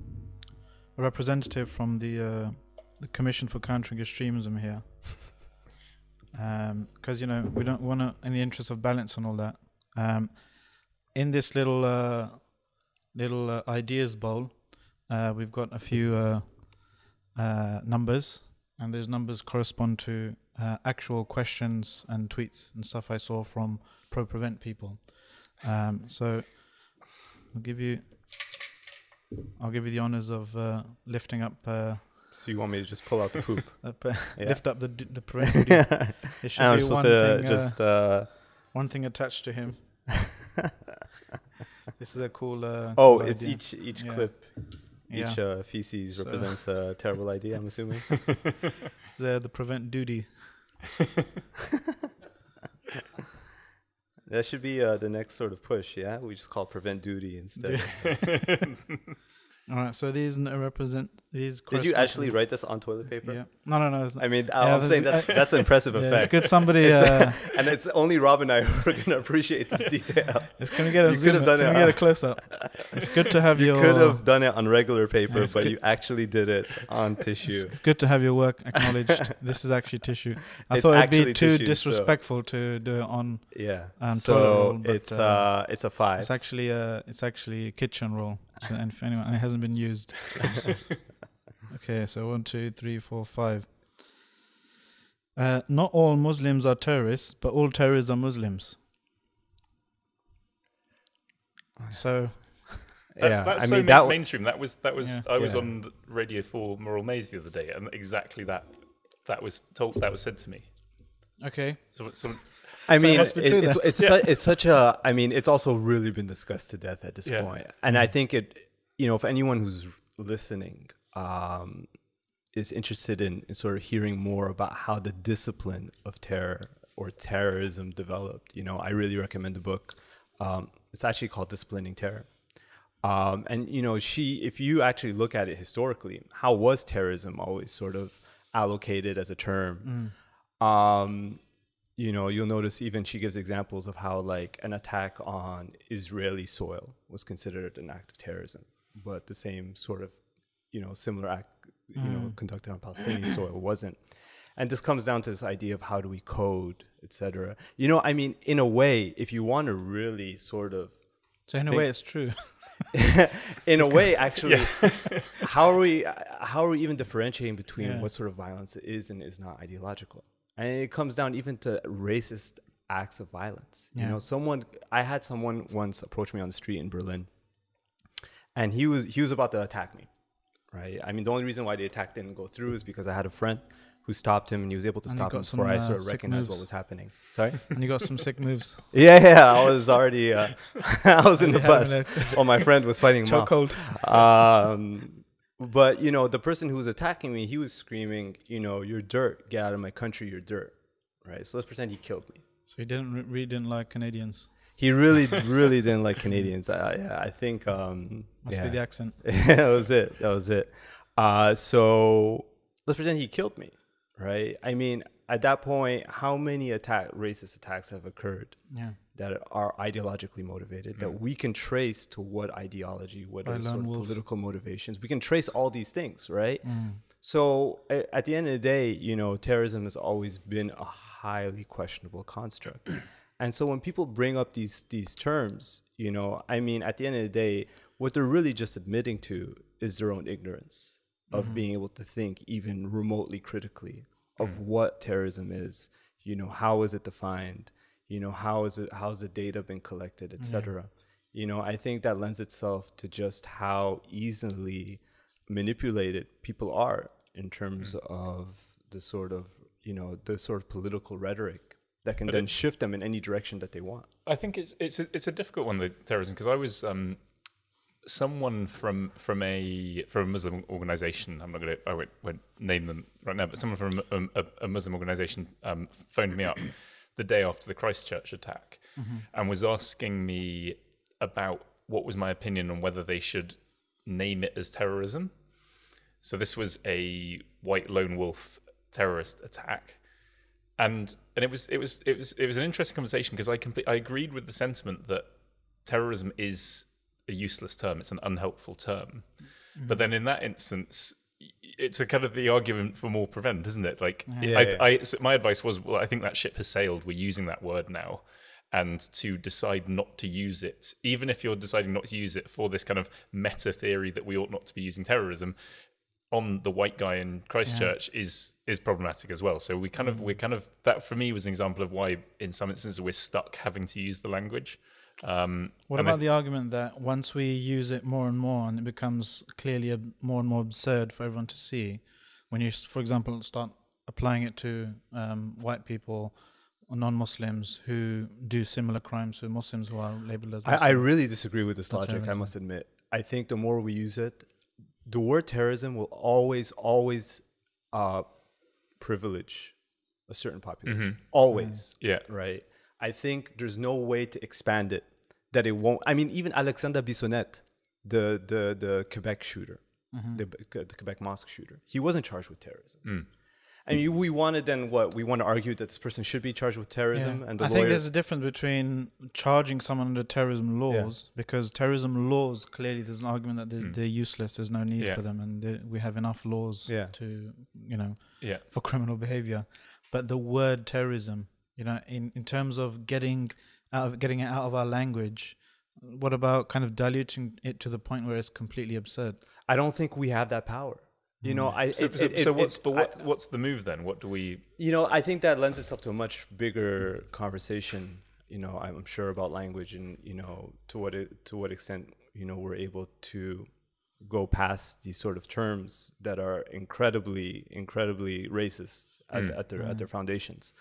A: a representative from the uh, the Commission for Countering Extremism here. [LAUGHS] Um, because you know we don't want to, in the interest of balance and all that. Um, in this little uh, little uh, ideas bowl, uh, we've got a few uh, uh, numbers, and those numbers correspond to uh, actual questions and tweets and stuff I saw from pro prevent people. Um, so I'll give you, I'll give you the honors of uh, lifting up, uh,
B: So you want me to just pull out the poop? [LAUGHS]
A: up, [LAUGHS]
B: Yeah.
A: lift up the d- the [LAUGHS] prevent.
B: and
A: There should
B: I'm
A: be one thing,
B: just uh,
A: one thing attached to him. this is a cool. Uh,
B: oh,
A: cool
B: it's
A: idea.
B: each each
A: Yeah.
B: clip,
A: Yeah.
B: each uh, feces
A: So-
B: represents a terrible idea. I'm assuming. [LAUGHS]
A: It's the the prevent duty. [LAUGHS]
B: That should be uh, the next sort of push. Yeah, we just call prevent duty instead. [LAUGHS]
A: All right, so these represent these.
B: Did you actually write this on toilet paper?
A: Yeah. No, no, no. It's not.
B: I mean,
A: Yeah,
B: I'm saying that's [LAUGHS] that's an impressive
A: yeah, it's
B: effect.
A: good. [LAUGHS] Somebody.
B: It's-
A: Uh, [LAUGHS]
B: and it's only Rob and I who are gonna appreciate this detail.
A: it's gonna get a
B: You
A: zoom?
B: could have done it,
A: we get a close up? It's good to have
B: You
A: your.
B: You could have done it on regular paper,
A: it's
B: but
A: good-
B: you actually did it on tissue.
A: it's good to have your work acknowledged. this is actually tissue. I
B: It's
A: thought it'd be too
B: tissue, so-
A: disrespectful to do it on.
B: Yeah.
A: Um, toilet
B: so
A: roll, but,
B: it's
A: uh,
B: uh, it's a five.
A: It's actually a. It's actually a kitchen roll. So, and if anyone, and it hasn't been used. [LAUGHS] okay, so one, two, three, four, five. Uh, not all Muslims are terrorists, but all terrorists are Muslims. So [LAUGHS]
C: That's,
B: yeah,
C: that's
B: I
C: so
B: mean that. w-
C: mainstream. That was that was.
A: Yeah.
C: I was
B: Yeah.
C: on Radio Four Moral Maze the other day, and exactly that that was told. That was said to me.
A: okay,
C: So, so
B: I
A: So it
B: mean,
A: must
B: it- it's it's, [LAUGHS]
C: Yeah.
B: su- it's such a. I mean, it's also really been discussed to death at this
C: Yeah.
B: point. and I think it. You know, if anyone who's listening, um, is interested in, in sort of hearing more about how the discipline of terror or terrorism developed. You know, I really recommend the book. Um, it's actually called Disciplining Terror. Um, and you know, she, if you actually look at it historically, how was terrorism always sort of allocated as a term? Um, you know, you'll notice even she gives examples of how like an attack on Israeli soil was considered an act of terrorism, but the same sort of, you know, similar act, you know, mm. conducted on Palestinian soil wasn't. And this comes down to this idea of how do we code, etc. You know, I mean, in a way, if you want to really sort of
A: so in a way, it's true. [LAUGHS]
B: in a way [LAUGHS] actually how are we how are we even differentiating between
A: Yeah.
B: what sort of violence is and is not ideological and it comes down even to racist acts of violence. You know someone i had someone once approach me on the street in berlin and he was he was about to attack me right? I mean the only reason why the attack didn't go through is because i had a friend who stopped him and he was able to
A: And
B: stop him before i
A: uh,
B: sort of recognized what was happening. Sorry? [LAUGHS]
A: And you got some sick moves. [LAUGHS]
B: yeah yeah i was already uh, [LAUGHS] i was in the bus. while my friend was fighting him off. Um, but you know, the person who was attacking me, he was screaming, you know, "You're dirt! Get out of my country! You're dirt!" Right? So let's pretend he killed me.
A: So he didn't really didn't like Canadians.
B: He really, [LAUGHS] really didn't like Canadians. I, I, I think. Um,
A: Must
B: yeah.
A: be the accent. [LAUGHS]
B: that was it. That was it. Uh, so let's pretend he killed me, right? I mean, at that point, how many attack, racist attacks have occurred
A: Yeah.
B: That are ideologically motivated that mm. we can trace to what ideology, what are sort of
A: wolves.
B: political motivations? We can trace all these things, right?
A: Mm.
B: So at the end of the day, you know, terrorism has always been a highly questionable construct. [CLEARS THROAT] and so when people bring up these these terms, you know, I mean, at the end of the day, what they're really just admitting to is their own ignorance of mm-hmm. being able to think even remotely critically of mm. what terrorism is. You know, how is it defined? You know, how is it how's the data been collected, etc. You know, I think that lends itself to just how easily manipulated people are in terms of the sort of you know the sort of political rhetoric that can
C: But
B: then
C: it-
B: shift them in any direction that they want.
C: I think it's it's a, it's a difficult one, the terrorism, because I was um, someone from from a from a Muslim organization. I'm not to I won't, won't name them right now, but someone from a, a, a Muslim organization um, phoned me up the day after the Christchurch attack mm-hmm. and was asking me about what was my opinion on whether they should name it as terrorism. So this was a white lone wolf terrorist attack and and it was it was it was it was an interesting conversation because I complete I agreed with the sentiment that terrorism is a useless term. It's an unhelpful term. Mm-hmm. But then in that instance, it's a kind of the argument for more prevent, isn't it? Like,
B: Yeah,
C: I,
B: yeah.
C: I, so my advice was, well, I think that ship has sailed. We're using that word now. And to decide not to use it, even if you're deciding not to use it for this kind of meta theory that we ought not to be using terrorism, on the white guy in Christchurch is is problematic as well. So we kind of mm. we're kind of that for me was an example of why in some instances we're stuck having to use the language. Um,
A: What
C: and I-
A: about the argument that once we use it more and more and it becomes clearly ab- more and more absurd for everyone to see, when you, for example, start applying it to um, white people or non-Muslims who do similar crimes to Muslims who are labeled as
B: I, I really disagree with this
A: Not
B: logic. I must admit. I think the more we use it, the word terrorism will always, always uh, privilege a certain population. Always,
C: yeah,
B: right? I think there's no way to expand it that it won't. I mean, even Alexander Bissonnette, the the the Quebec shooter, mm-hmm. the, the Quebec mosque shooter, he wasn't charged with terrorism. Mm. I mean, we wanted then what we want to argue that this person should be charged with terrorism,
A: Yeah.
B: and the
A: I
B: lawyer.
A: think there's a difference between charging someone under terrorism laws because terrorism laws clearly there's an argument that they're, mm. they're useless. There's no need
C: Yeah.
A: for them, and we have enough laws
B: Yeah.
A: to you know
C: yeah.
A: for criminal behavior. But the word terrorism, you know, in, in terms of getting out of getting it out of our language, what about kind of diluting it to the point where it's completely absurd?
B: I don't think we have that power. You know, hmm. I
C: So,
B: it-
C: so,
B: it-
C: so
B: it-
C: what's
B: it-
C: but
B: I-
C: what's the move then? What do we?
B: you know, I think that lends itself to a much bigger conversation. You know, I'm sure about language and you know to what it, to what extent you know we're able to go past these sort of terms that are incredibly incredibly racist at, hmm. at their at hmm. their foundations.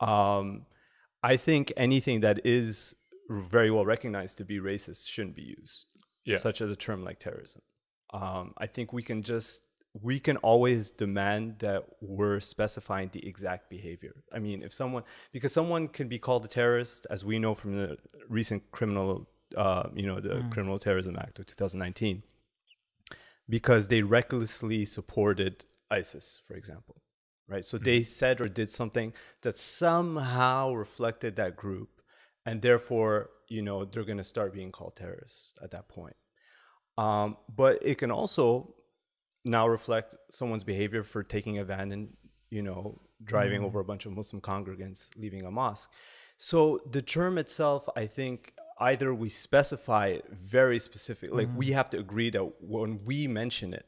B: Um, I think anything that is very well recognized to be racist shouldn't be used
C: Yeah.
B: such as a term like terrorism. Um, I think we can just we can always demand that we're specifying the exact behavior. I mean, if someone because someone can be called a terrorist, as we know from the recent criminal, uh, you know, the Criminal Terrorism Act of 2019, because they recklessly supported ISIS, for example, right? So mm-hmm. they said or did something that somehow reflected that group, and therefore, you know, they're going to start being called terrorists at that point. Um, but it can also now reflect someone's behavior for taking a van and you know driving mm-hmm. over a bunch of Muslim congregants leaving a mosque. So the term itself, I think, either we specify it very specific, like we mm-hmm. have to agree that when we mention it,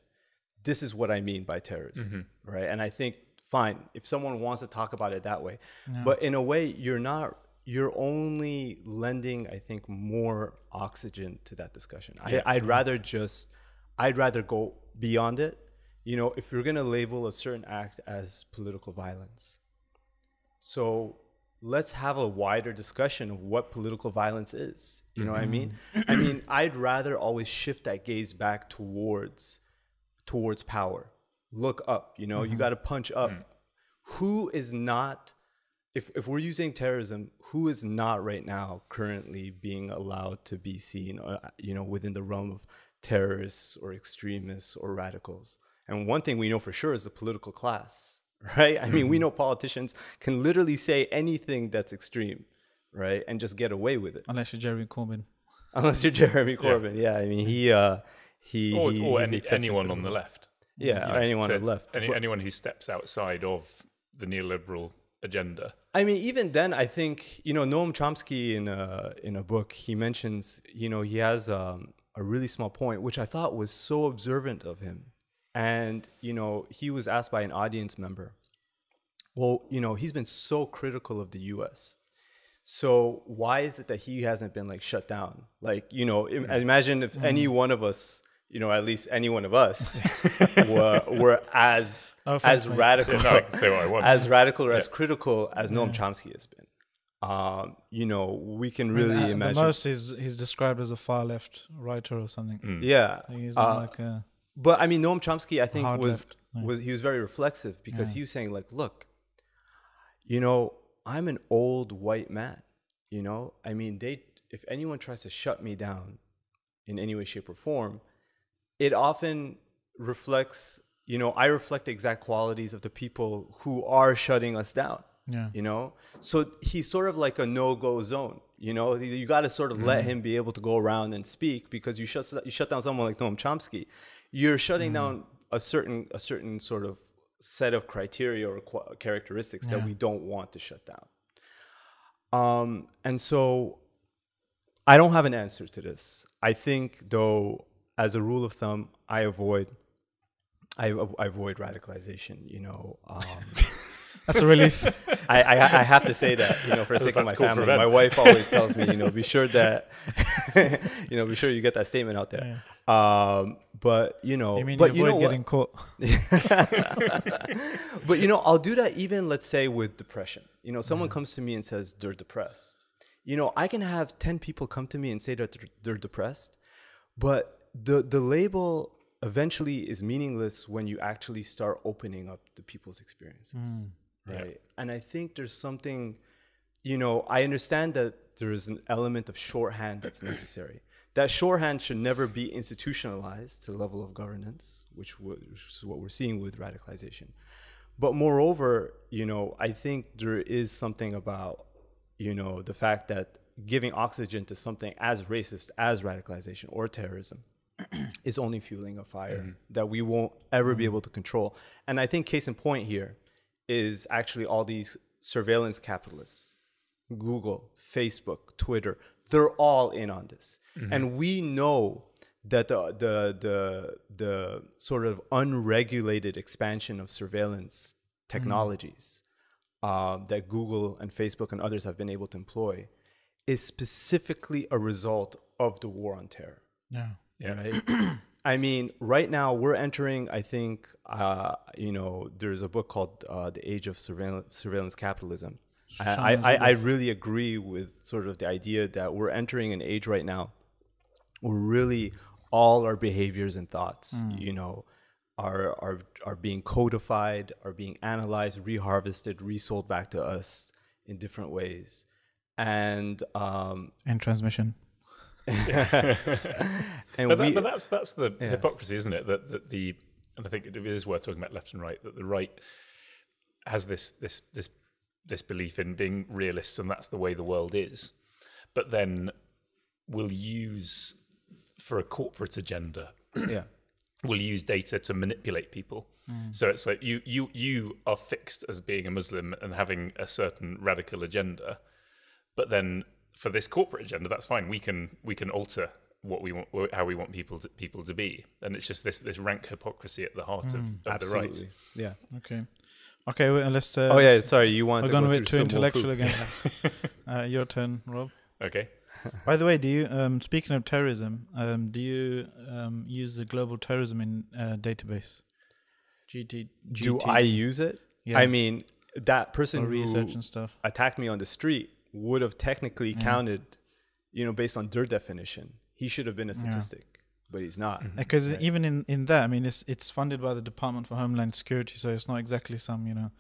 B: this is what I mean by terrorism, right? And I think fine if someone wants to talk about it that way, but in a way, you're not. You're only lending, I think, more oxygen to that discussion. I, I'd rather just I'd rather go beyond it. You know, if you're going to label a certain act as political violence, so let's have a wider discussion of what political violence is. You know what I mm-hmm. mean? I mean, I'd rather always shift that gaze back towards towards power. Look up, you know, you got to punch up. Who is not if if we're using terrorism, who is not right now currently being allowed to be seen, uh, you know, within the realm of terrorists or extremists or radicals? And one thing we know for sure is the political class, [LAUGHS] right? I mean, we know politicians can literally say anything that's extreme, right, and just get away with it,
A: Unless you're Jeremy Corbyn.
B: unless you're Jeremy [LAUGHS] Corbyn. Yeah, I mean, he uh, he
C: Or,
B: he-
C: or
B: he's
C: any, anyone on the left.
B: Yeah,
C: you
B: or
C: know,
B: anyone
C: so
B: the left.
C: Any,
B: But-
C: anyone who steps outside of the neoliberal agenda.
B: I mean, even then, I think you know Noam Chomsky in a in a book he mentions you know he has um, a really small point which I thought was so observant of him, and you know he was asked by an audience member, well, you know he's been so critical of the U.S. So why is it that he hasn't been like shut down? Like you know, im- imagine if any one of us you know, at least any one of us [LAUGHS] were were as
A: No
B: as
A: mate.
B: radical
C: No, I can say what I want.
B: as radical or as critical as Noam Chomsky has been. Um, you know, we can really
A: Uh,
B: imagine.
A: The most is he's described as a far left writer or something.
C: Mm.
B: yeah,
A: he's
B: Uh,
A: not like a
B: But I mean, Noam Chomsky, I think was
A: left. Yeah.
B: was he was very reflexive because
A: Yeah.
B: he was saying like, look, you know, I'm an old white man. You know, I mean, they if anyone tries to shut me down in any way, shape, or form, it often reflects. You know, I reflect the exact qualities of the people who are shutting us down.
A: yeah.
B: You know, so he's sort of like a no-go zone. You know, you got to sort of
A: Mm.
B: let him be able to go around and speak because you shut you shut down someone like Noam Chomsky, you're shutting
A: Mm.
B: down a certain a certain sort of set of criteria or qu- characteristics that we don't want to shut down. Um, and so I don't have an answer to this. I think though, as a rule of thumb, I avoid I, I avoid radicalization. You know. Um, [LAUGHS]
A: That's a relief.
B: I, I, I have to say that, you know, for the sake of my family.
C: prevent.
B: My wife always tells me, you know, be sure that, [LAUGHS] you know, be sure you get that statement out there. Um, but you know,
A: you mean
B: but
A: you
B: you
A: avoid
B: know
A: getting caught? [LAUGHS]
B: but you know, I'll do that even, let's say, with depression. You know, someone
A: Mm.
B: comes to me and says they're depressed. You know, I can have ten people come to me and say that they're, they're depressed, but the the label eventually is meaningless when you actually start opening up the people's experiences
A: Mm.
B: right? And I think there's something, you know, I understand that there is an element of shorthand that's necessary. That shorthand should never be institutionalized to the level of governance, which, which is what we're seeing with radicalization. But moreover, you know, I think there is something about, you know, the fact that giving oxygen to something as racist as radicalization or terrorism [CLEARS THROAT] is only fueling a fire mm-hmm. that we won't ever be mm-hmm. able to control. And I think case in point here is actually all these surveillance capitalists, Google, Facebook, Twitter, they're all in on this. Mm-hmm. And we know that the, the the the sort of unregulated expansion of surveillance technologies uh, that Google and Facebook and others have been able to employ is specifically a result of the war on terror
A: Yeah.
C: Yeah.
B: right? [CLEARS THROAT] I mean, right now we're entering. I think uh, you know there's a book called uh, "The Age of Surveillance, Surveillance Capitalism." I, I, I really agree with sort of the idea that we're entering an age right now where really all our behaviors and thoughts, you know, are are are being codified, are being analyzed, reharvested, resold back to us in different ways, and um,
A: In transmission. [LAUGHS]
B: and
C: But,
B: we
C: that, but that's that's the
B: Yeah.
C: hypocrisy, isn't it? That, that the and I think it is worth talking about left and right. That the right has this this this this belief in being realists, and that's the way the world is. But then we'll use for a corporate agenda
B: yeah. [CLEARS THROAT]
C: will use data to manipulate people. Mm. So it's like you you you are fixed as being a Muslim and having a certain radical agenda, but then for this corporate agenda, that's fine. We can we can alter what we want, how we want people to, people to be, and it's just this this rank hypocrisy at the heart of, of the right.
B: Absolutely. Yeah.
A: Okay. Okay, well, let's. Uh,
B: Oh yeah. Sorry, you want
A: We're
B: to
A: going
B: go
A: a
B: through
A: bit too intellectual
B: poop.
A: again. [LAUGHS] uh, your turn, Rob.
C: Okay.
A: By the way, do you, um, speaking of terrorism, um, do you um, use the global terrorism in uh, database? GT,
B: Do I use it?
A: Yeah.
B: I mean, that person
A: or research
B: who
A: and stuff?
B: attacked me on the street would have technically
A: Yeah.
B: counted, you know, based on their definition. He should have been a
A: Yeah.
B: statistic, but he's not.
A: Because
B: Right.
A: even in, in that, I mean, it's it's funded by the Department for Homeland Security, so it's not exactly some you know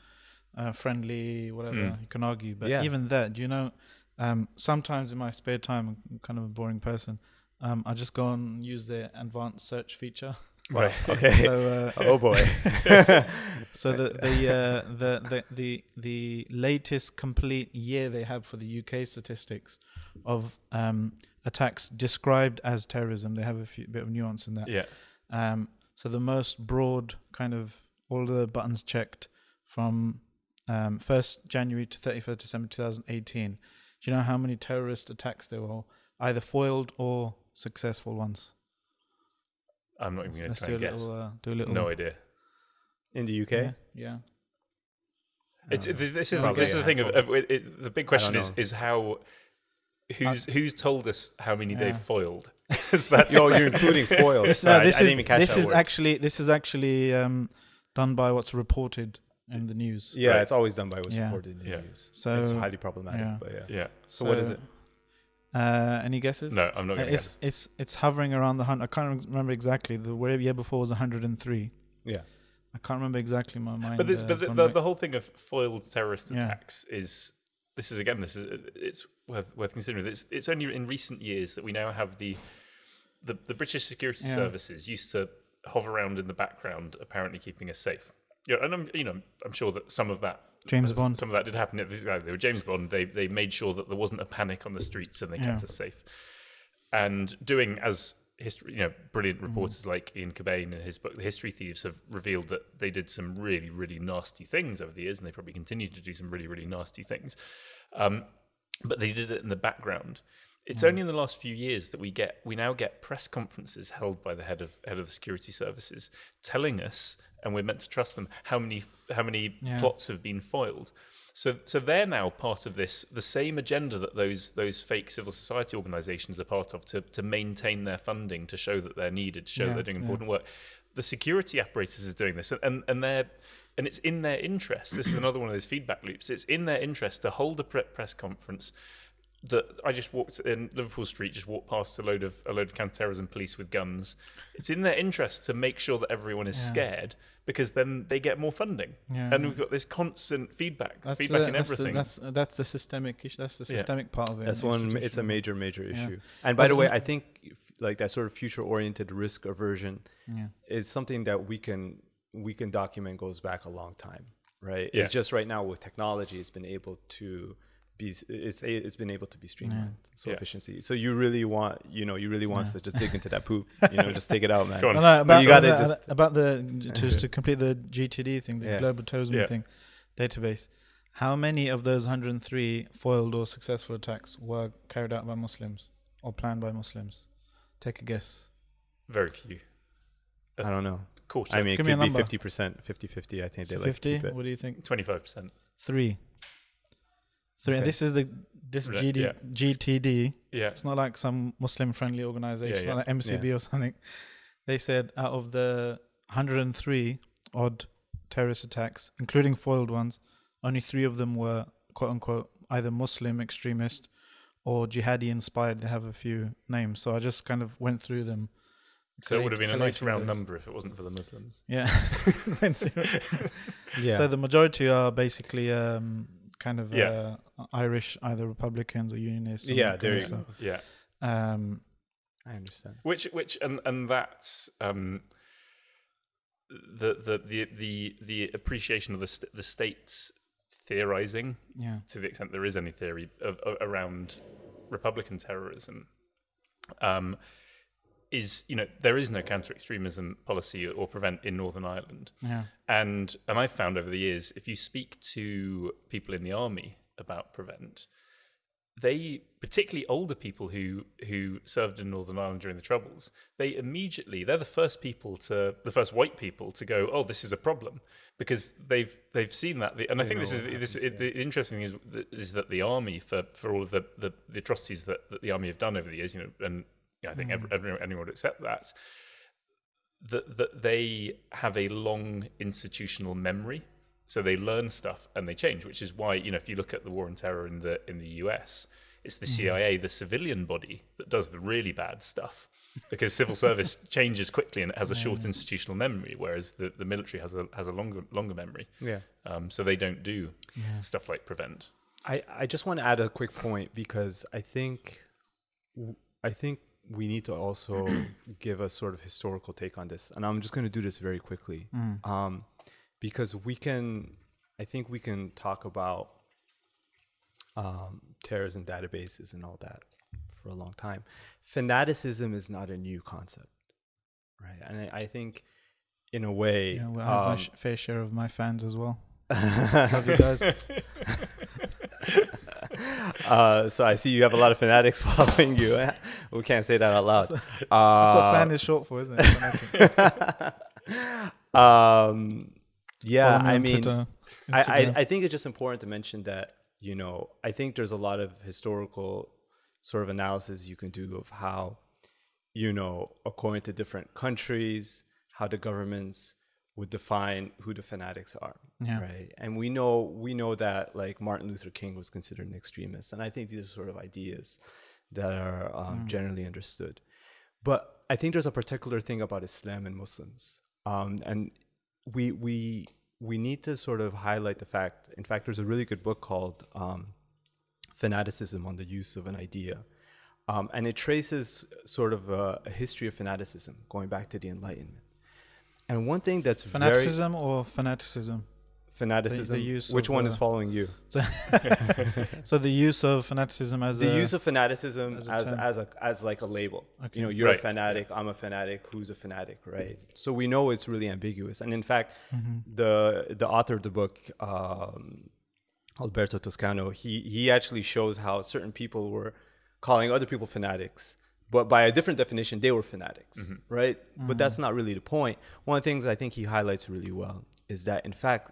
A: uh, friendly whatever
C: Mm.
A: you can argue. But
B: Yeah.
A: even that, you know, um, sometimes in my spare time, I'm kind of a boring person. Um, I just go and use the advanced search feature. [LAUGHS]
C: Right. [LAUGHS]
B: Okay.
A: so uh, [LAUGHS]
B: oh boy. [LAUGHS]
A: so the the, uh, the the the the latest complete year they have for the UK statistics of um, attacks described as terrorism. They have a few, bit of nuance in that.
C: Yeah.
A: Um, so the most broad kind of all the buttons checked from um, 1st January to 31st December 2018. Do you know how many terrorist attacks there were? Either foiled or successful ones.
C: I'm not even going to
A: Let's
C: try
A: do a
C: guess.
A: little. Uh, do a little.
C: No idea.
B: In the UK.
A: Yeah. yeah.
C: It's,
B: Uh,
C: this is
B: Probably
C: this is
B: a
C: the thing of, of it, it, the big question is is how who's who's told us how many
A: Yeah.
C: they've foiled? [LAUGHS] so that's
B: Yo, you're including [LAUGHS] foiled.
A: This,
B: Sorry,
A: no, this
B: I, I
A: is
B: didn't even catch
A: this
B: that
A: is
B: word.
A: actually this is actually um, done by what's reported in the news.
B: yeah,
C: Right.
B: it's always done by what's
A: Yeah.
B: reported in the
C: Yeah.
B: news.
A: So
B: it's highly problematic,
A: yeah.
B: but yeah.
C: yeah.
B: So, what is it?
A: Uh, any guesses?
C: No, I'm not
A: Uh,
C: going to
A: it's
C: guess.
A: it's it's hovering around the hundred. I can't remember exactly. The where- year before was 103.
B: Yeah.
A: I can't remember exactly my mind.
C: But, this,
A: uh,
C: but the, the, the whole thing of foiled terrorist
A: Yeah.
C: attacks is this is again this is it's worth worth considering. It's it's only in recent years that we now have the the, the British security
A: Yeah.
C: services used to hover around in the background, apparently keeping us safe. Yeah, and I'm you know I'm sure that some of that
A: James Bond.
C: some of that did happen. They were James Bond. They they made sure that there wasn't a panic on the streets and they kept
A: Yeah.
C: us safe. And doing as history, you know, brilliant
A: Mm-hmm.
C: reporters like Ian Cobain in his book, The History Thieves, have revealed that they did some really, really nasty things over the years, and they probably continue to do some really, really nasty things. Um, but they did it in the background. It's only in the last few years that we get we now get press conferences held by the head of head of the security services telling us, and we're meant to trust them, how many how many
A: Yeah.
C: plots have been foiled. So so they're now part of this the same agenda that those those fake civil society organisations are part of to to maintain their funding to show that they're needed, to show
A: Yeah,
C: they're doing
A: yeah.
C: important work. The security apparatus is doing this, and and they're and it's in their interest. This is another one of those feedback loops. It's in their interest to hold a press conference that I just walked in Liverpool Street, just walked past a load of a load of counterterrorism police with guns. It's in their interest to make sure that everyone is
A: Yeah.
C: scared because then they get more funding.
A: Yeah.
C: And we've got this constant feedback,
A: That's,
C: feedback
A: uh,
C: in
A: that's the-
C: everything.
A: that's that's the systemic issue. That's the
C: Yeah.
A: systemic part of it.
B: That's one. It's a
A: institutional.
B: major, major
A: Yeah.
B: issue. And by
A: But
B: the way, I think f- like that sort of future-oriented risk aversion
A: Yeah.
B: is something that we can we can document goes back a long time, right?
C: Yeah.
B: It's just right now with technology, it's been able to be it's it's been able to be streamlined, so
C: Yeah.
B: efficiency. So you really want you know you really want
A: Yeah.
B: to just dig into that poop, [LAUGHS] you know, just take it out, man.
C: Go on.
A: No, no, about,
B: you gotta
A: about,
B: just-
A: about the to, to complete the GTD thing, the
B: Yeah.
A: global terrorism
C: Yeah.
A: thing database. How many of those 103 foiled or successful attacks were carried out by Muslims or planned by Muslims? Take a guess.
C: Very few.
B: I don't know.
C: Quarter.
B: I mean, it
A: Give me
B: could be 50 percent, 50-50. I think they
A: So
B: like to
A: 50.
B: it.
A: What do you think?
C: twenty-five percent.
A: Three. Three. And
B: Okay.
A: this is the this
C: Right,
A: GD,
C: yeah.
A: GTD.
C: Yeah.
A: It's not like some Muslim friendly organization
C: Yeah, yeah.
A: like MCB or something. They said out of the 103 odd terrorist attacks, including foiled ones, only three of them were quote unquote either Muslim extremist or jihadi inspired. They have a few names. So I just kind of went through them.
C: So it would have been a nice
A: collating
C: round
A: those.
C: number if it wasn't for the Muslims.
A: Yeah. [LAUGHS]
B: Yeah.
A: So the majority are basically um, kind of
C: Yeah.
A: uh, Irish, either Republicans or Unionists. or
B: yeah,
A: that
B: there you go.
C: Yeah.
A: Um,
B: I understand.
C: Which which and and that's um the the the the, the appreciation of the st- the states theorizing
A: yeah.
C: to the extent there is any theory of, of, around Republican terrorism, um, is you know there is no counter extremism policy or prevent in Northern Ireland,
A: Yeah.
C: and and I've found over the years if you speak to people in the army about prevent, they particularly older people who who served in Northern Ireland during the Troubles, they immediately they're the first people to the first white people to go, oh, this is a problem because they've they've seen that. The, and I
B: They
C: think this is
B: what
C: this
B: happens,
C: it, the interesting thing is that- is that the army for for all of the the, the atrocities that, that the army have done over the years, you know, and you know, I think every, mm. everyone, anyone would accept that. That that they have a long institutional memory so they learn stuff and they change, which is why you know if you look at the war on terror in the in the US, it's the mm. CIA, the civilian body, that does the really bad stuff because civil service [LAUGHS] changes quickly and it has a short mm. institutional memory, whereas the, the military has a has a longer longer memory.
B: Yeah.
C: Um, so they don't do stuff like prevent.
B: I, I just want to add a quick point because I think I think we need to also [CLEARS THROAT] give a sort of historical take on this, and I'm just going to do this very quickly, um, because we can I think we can talk about um, terrorism databases and all that for a long time. Fanaticism is not a new concept, right? And I, I think in a way,
A: Yeah, well, I have my
B: um,
A: sh- fair share of my fans as well. Love you guys. [LAUGHS]
B: uh, so I see you have a lot of fanatics [LAUGHS] following you. we can't say that out loud.
A: That's what
B: Uh,
A: fan is short for, isn't it? [LAUGHS]
B: Um, yeah,
A: me
B: I mean,
A: Twitter,
B: I, I, I think it's just important to mention that you know I think there's a lot of historical sort of analysis you can do of how, you know, according to different countries, how the governments would define who the fanatics are,
A: Yeah.
B: right? And we know we know that like Martin Luther King was considered an extremist, and I think these are sort of ideas that are um, generally understood. But I think there's a particular thing about Islam and Muslims, um, and we we we need to sort of highlight the fact. In fact, there's a really good book called um, "Fanaticism on the Use of an Idea," um, and it traces sort of a, a history of fanaticism going back to the Enlightenment. And one thing that's very
A: Fanaticism or fanaticism?
B: fanaticism.
A: use
B: which one
A: uh,
B: is following you? [LAUGHS]
A: So the use of fanaticism as
B: the
A: a
B: use of fanaticism
A: as
B: as
A: a
B: as,
A: term.
B: a as like a label.
A: Okay.
B: You know, you're a
C: Right.
B: fanatic, I'm a fanatic, who's a fanatic, right? So we know it's really ambiguous. And in fact,
A: Mm-hmm.
B: the the author of the book, um, Alberto Toscano, he he actually shows how certain people were calling other people fanatics, but by a different definition, they were fanatics, mm-hmm. right? But that's mm. not really the point. One of the things I think he highlights really well is that, in fact,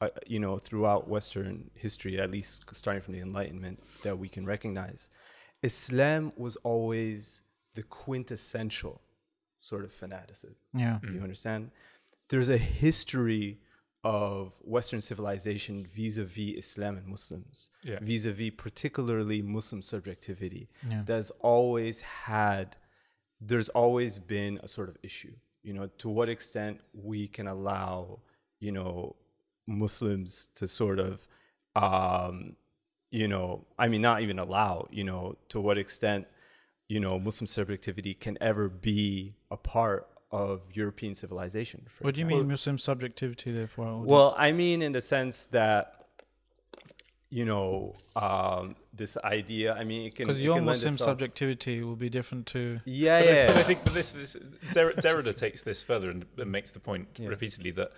B: uh, you know, throughout Western history, at least starting from the Enlightenment, that we can recognize, Islam was always the quintessential sort of fanaticism.
A: yeah.
B: You mm. understand? There's a history of Western civilization vis-a-vis Islam and Muslims,
C: Yeah.
B: vis-a-vis particularly Muslim subjectivity.
A: Yeah.
B: That's always had. There's always been a sort of issue. You know, to what extent we can allow, you know, Muslims to sort of, um, you know, I mean, not even allow. You know, to what extent you know, Muslim subjectivity can ever be a part of European civilization. for
A: What do you mean Muslim subjectivity there for our audience?
B: Well, I mean, in the sense that, you know, um, this idea. I mean, it can
A: because your
B: can
A: Muslim
B: itself-
A: subjectivity will be different to
B: Yeah,
C: But I,
B: yeah.
C: but I think but this, this Der- Derrida takes this further and, and makes the point
B: Yeah.
C: repeatedly that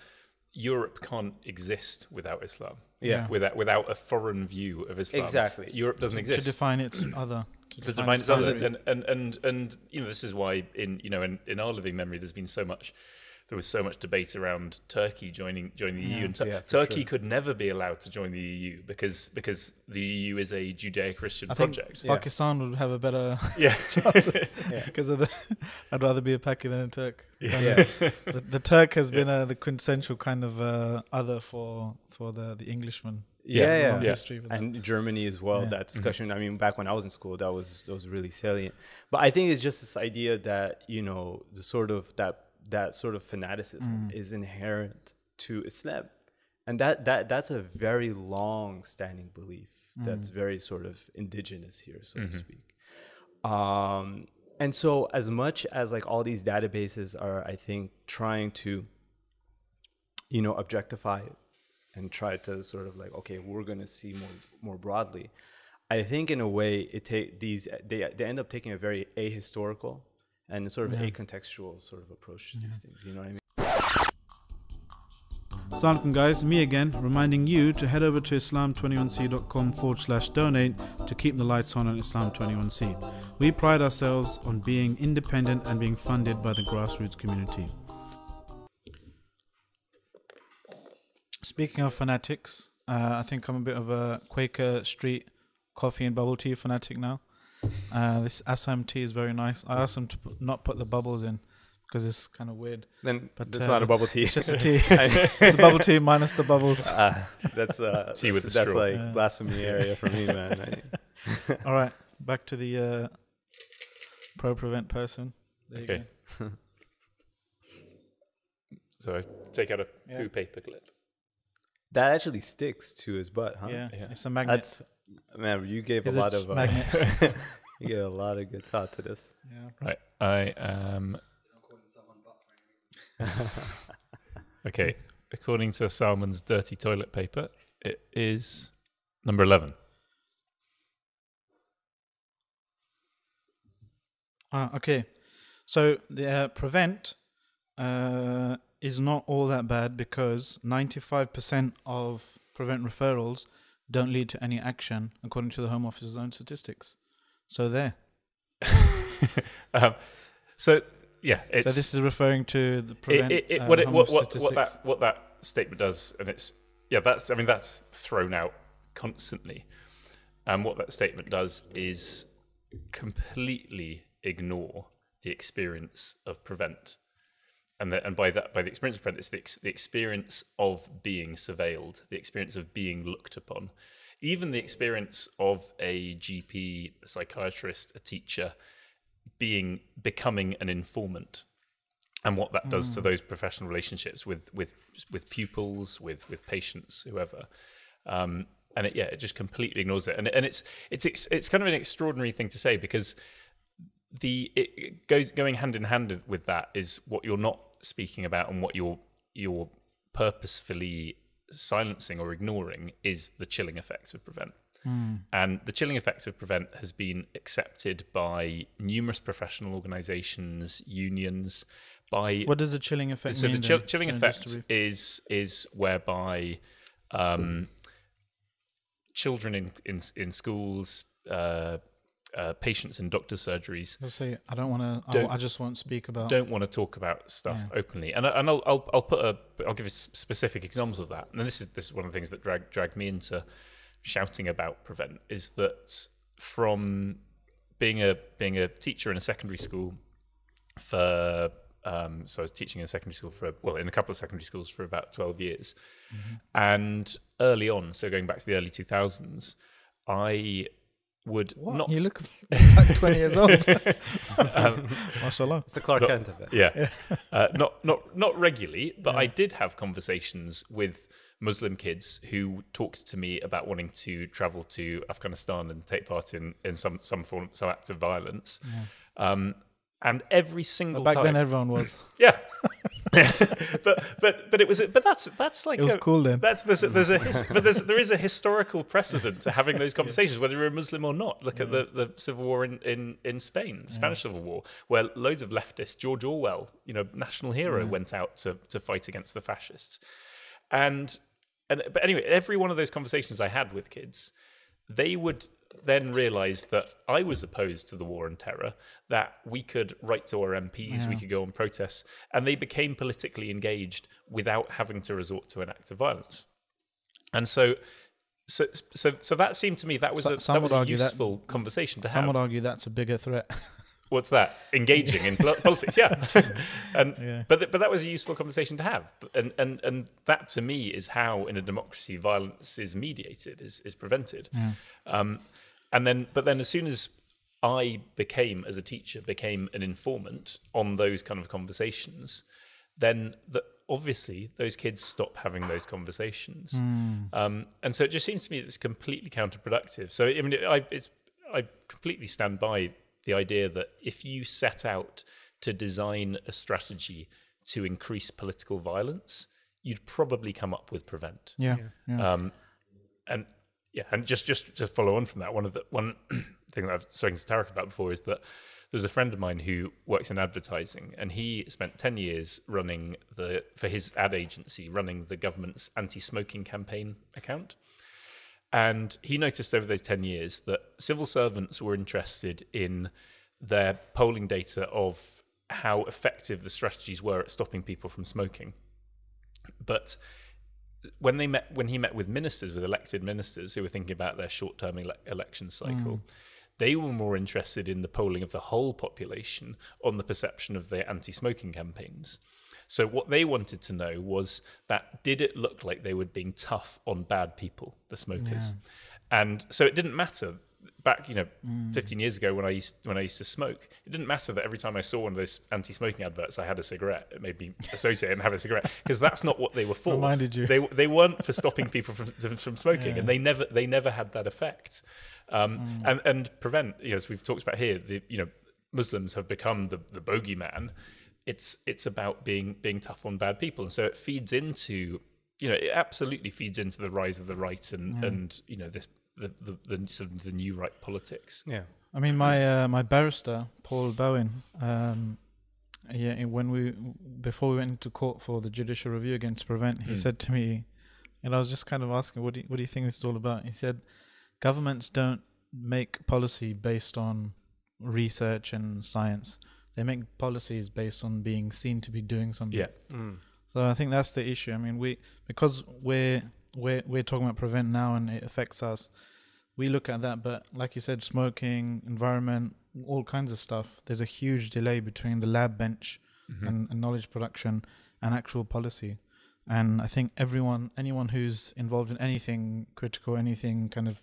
C: Europe can't exist without Islam.
B: Yeah.
C: Without without a foreign view of Islam,
B: Exactly.
C: Europe doesn't exist.
A: to define its other.
C: Its other, and, and and and you know this is why in you know in, in our living memory there's been so much there was so much debate around Turkey joining joining the EU and
B: Yeah,
C: Turkey
B: sure.
C: could never be allowed to join the EU because because the EU is a Judeo-Christian
A: I
C: project.
B: Yeah.
A: Pakistan would have a better
C: Yeah. [LAUGHS]
A: because [LAUGHS] [LAUGHS] of the. I'd rather be a Paki than a Turk.
B: yeah.
A: The, the Turk has been uh, the quintessential kind of uh, other for for the the Englishman.
B: Yeah, yeah.
C: Yeah.
A: history with that.
B: and Germany as well.
A: Yeah.
B: That mm-hmm. discussion. I mean, back when I was in school, that was that was really salient. But I think it's just this idea that you know the sort of that that sort of fanaticism mm. is inherent to Islam, and that that that's a very long-standing belief. That's mm. very sort of indigenous here, so to mm-hmm. speak. Um, and so, as much as like all these databases are, I think, trying to, you know, objectify it and try to sort of like, okay, we're gonna see more more broadly. I think in a way, it take these they they end up taking a very ahistorical and sort of
A: Yeah.
B: acontextual sort of approach to these things. You know what I mean?
A: Assalamualaikum guys, me again, reminding you to head over to islam21c.com forward slash donate to keep the lights on on Islam21c. We pride ourselves on being independent and being funded by the grassroots community. Speaking of fanatics, uh, I think I'm a bit of a Quaker Street coffee and bubble tea fanatic now. Uh, this Assam tea is very nice. I asked them to put, not put the bubbles in because it's kind of weird.
B: Then
A: But,
B: it's
A: uh,
B: not a bubble tea.
A: It's just a tea. [LAUGHS] [LAUGHS] it's a bubble tea minus the bubbles.
B: Uh, that's uh, [LAUGHS]
C: Tea with
B: that's,
C: the
B: that's
C: straw.
B: like
A: Yeah.
B: blasphemy area for me, man.
A: All right, back to the uh, pro prevent person. There you
C: Okay. So I take out a
A: Yeah.
C: poo paper clip.
B: That actually sticks to his butt, huh?
A: Yeah,
C: Yeah.
A: it's a magnet.
B: That's man. You gave
A: It's
B: a lot of uh,
A: magnet. [LAUGHS] [LAUGHS]
B: you gave a lot of good thought to this.
A: yeah.
C: Right. I am. [LAUGHS] okay. According to Salman's dirty toilet paper, it is number 11.
A: Ah, okay. So the uh, prevent uh, is not all that bad because 95% of prevent referrals don't lead to any action, according to the Home Office's own statistics. So there. [LAUGHS]
C: um, so, yeah.
A: So this is referring to the prevent.
C: it, it,
A: uh,
C: what, it,
A: Home
C: what,
A: Office
C: what, what, that, what that statement does, and it's, yeah, that's, I mean, that's thrown out constantly. And what that statement does is completely ignore the experience of prevent. And, the, and by that, by the experience of the, ex, the experience of being surveilled, the experience of being looked upon, even the experience of a GP, a psychiatrist, a teacher, being becoming an informant, and what that does to those professional relationships with with with pupils, with with patients, whoever. Um, and it, yeah, it just completely ignores it, and and it's it's it's it's kind of an extraordinary thing to say because the it goes going hand in hand with that is what you're not speaking about and what you're you're purposefully silencing or ignoring is the chilling effects of prevent. And the chilling effects of prevent has been accepted by numerous professional organizations, unions, by
A: What does the chilling effect
C: so
A: mean?
C: the chilling effect is is whereby um, children in in, in schools, uh, uh, patients in doctors' surgeries
A: I'll say I don't want to. I just won't speak about.
C: don't want to talk about stuff openly. And I- and I'll, I'll I'll put a I'll give you specific examples of that. And this is this is one of the things that dragged dragged me into shouting about prevent is that from being a being a teacher in a secondary school for um, so I was teaching in a secondary school for well in a couple of secondary schools for about twelve years, and early on, so going back to the early two thousands, I would
A: What?
C: not
A: You look [LAUGHS] like 20 years old. [LAUGHS]
C: um, [LAUGHS]
A: Mashallah.
B: It's the Clark Kent of it.
C: yeah, uh, not not not regularly, but I did have conversations with Muslim kids who talked to me about wanting to travel to Afghanistan and take part in in some some form some acts of violence. Um, and every single
A: Back
C: time,
A: then, everyone was.
C: yeah. [LAUGHS] but but but it was but that's that's like
A: It was
C: a-
A: cool then.
C: That's there's a, there's a his, but there's there is a historical precedent to having those [LAUGHS] conversations, whether you're a Muslim or not. Look at the, the civil war in, in, in Spain, the Spanish Civil War, where loads of leftists, George Orwell, you know, national hero, went out to to fight against the fascists, and and but anyway, every one of those conversations I had with kids, they would then realised that I was opposed to the war and terror, that we could write to our MPs, we could go on protests, and they became politically engaged without having to resort to an act of violence. And so, so, so, so that seemed to me that was
A: So-
C: a,
A: some
C: that was a
A: argue that-
C: useful conversation to have.
A: Some would argue that's a bigger threat. [LAUGHS]
C: What's that? Engaging in politics, yeah. [LAUGHS] and
A: Yeah.
C: but th- but that was a useful conversation to have, and and and that to me is how in a democracy violence is mediated, is is prevented. Um, and then but then as soon as I became as a teacher became an informant on those kind of conversations, then the, obviously those kids stop having those conversations, um, and so it just seems to me that it's completely counterproductive. So I mean, I it's I completely stand by the idea that if you set out to design a strategy to increase political violence, you'd probably come up with prevent.
A: Yeah. yeah.
C: Um, and yeah, and just just to follow on from that, one of the one [CLEARS THROAT] thing that I've spoken to Tarek about before is that there's a friend of mine who works in advertising, and he spent ten years running the for his ad agency, running the government's anti-smoking campaign account. And he noticed over those 10 years that civil servants were interested in their polling data of how effective the strategies were at stopping people from smoking. But when they met, when he met with ministers, with elected ministers who were thinking about their short-term ele- election cycle, mm. they were more interested in the polling of the whole population on the perception of their anti-smoking campaigns. So what they wanted to know was that did it look like they were being tough on bad people, the smokers, and so it didn't matter back you know 15 years ago when I used when I used to smoke it didn't matter that every time I saw one of those anti-smoking adverts I had a cigarette. It made me associate and have a cigarette because that's not what they were for.
A: Reminded you.
C: they they weren't for stopping people from from smoking and they never they never had that effect. Um, and and prevent you know as we've talked about here the you know Muslims have become the the bogeyman. It's it's about being being tough on bad people. And so it feeds into you know it absolutely feeds into the rise of the right and and you know this the, the, the sort of the new right politics.
B: Yeah.
A: I mean, my uh, my barrister Paul Bowen. Um, yeah, when we before we went into court for the judicial review against Prevent, he
C: Mm.
A: said to me, and I was just kind of asking, what do you, what do you think this is all about? He said, governments don't make policy based on research and science. They make policies based on being seen to be doing something.
C: Yeah,
B: Mm.
A: So I think that's the issue. I mean, we because we're we're we're talking about prevent now and it affects us. we look at that, but like you said, smoking, environment, all kinds of stuff. There's a huge delay between the lab bench
C: Mhm.
A: and, and knowledge production and actual policy. And I think everyone, anyone who's involved in anything critical, anything kind of,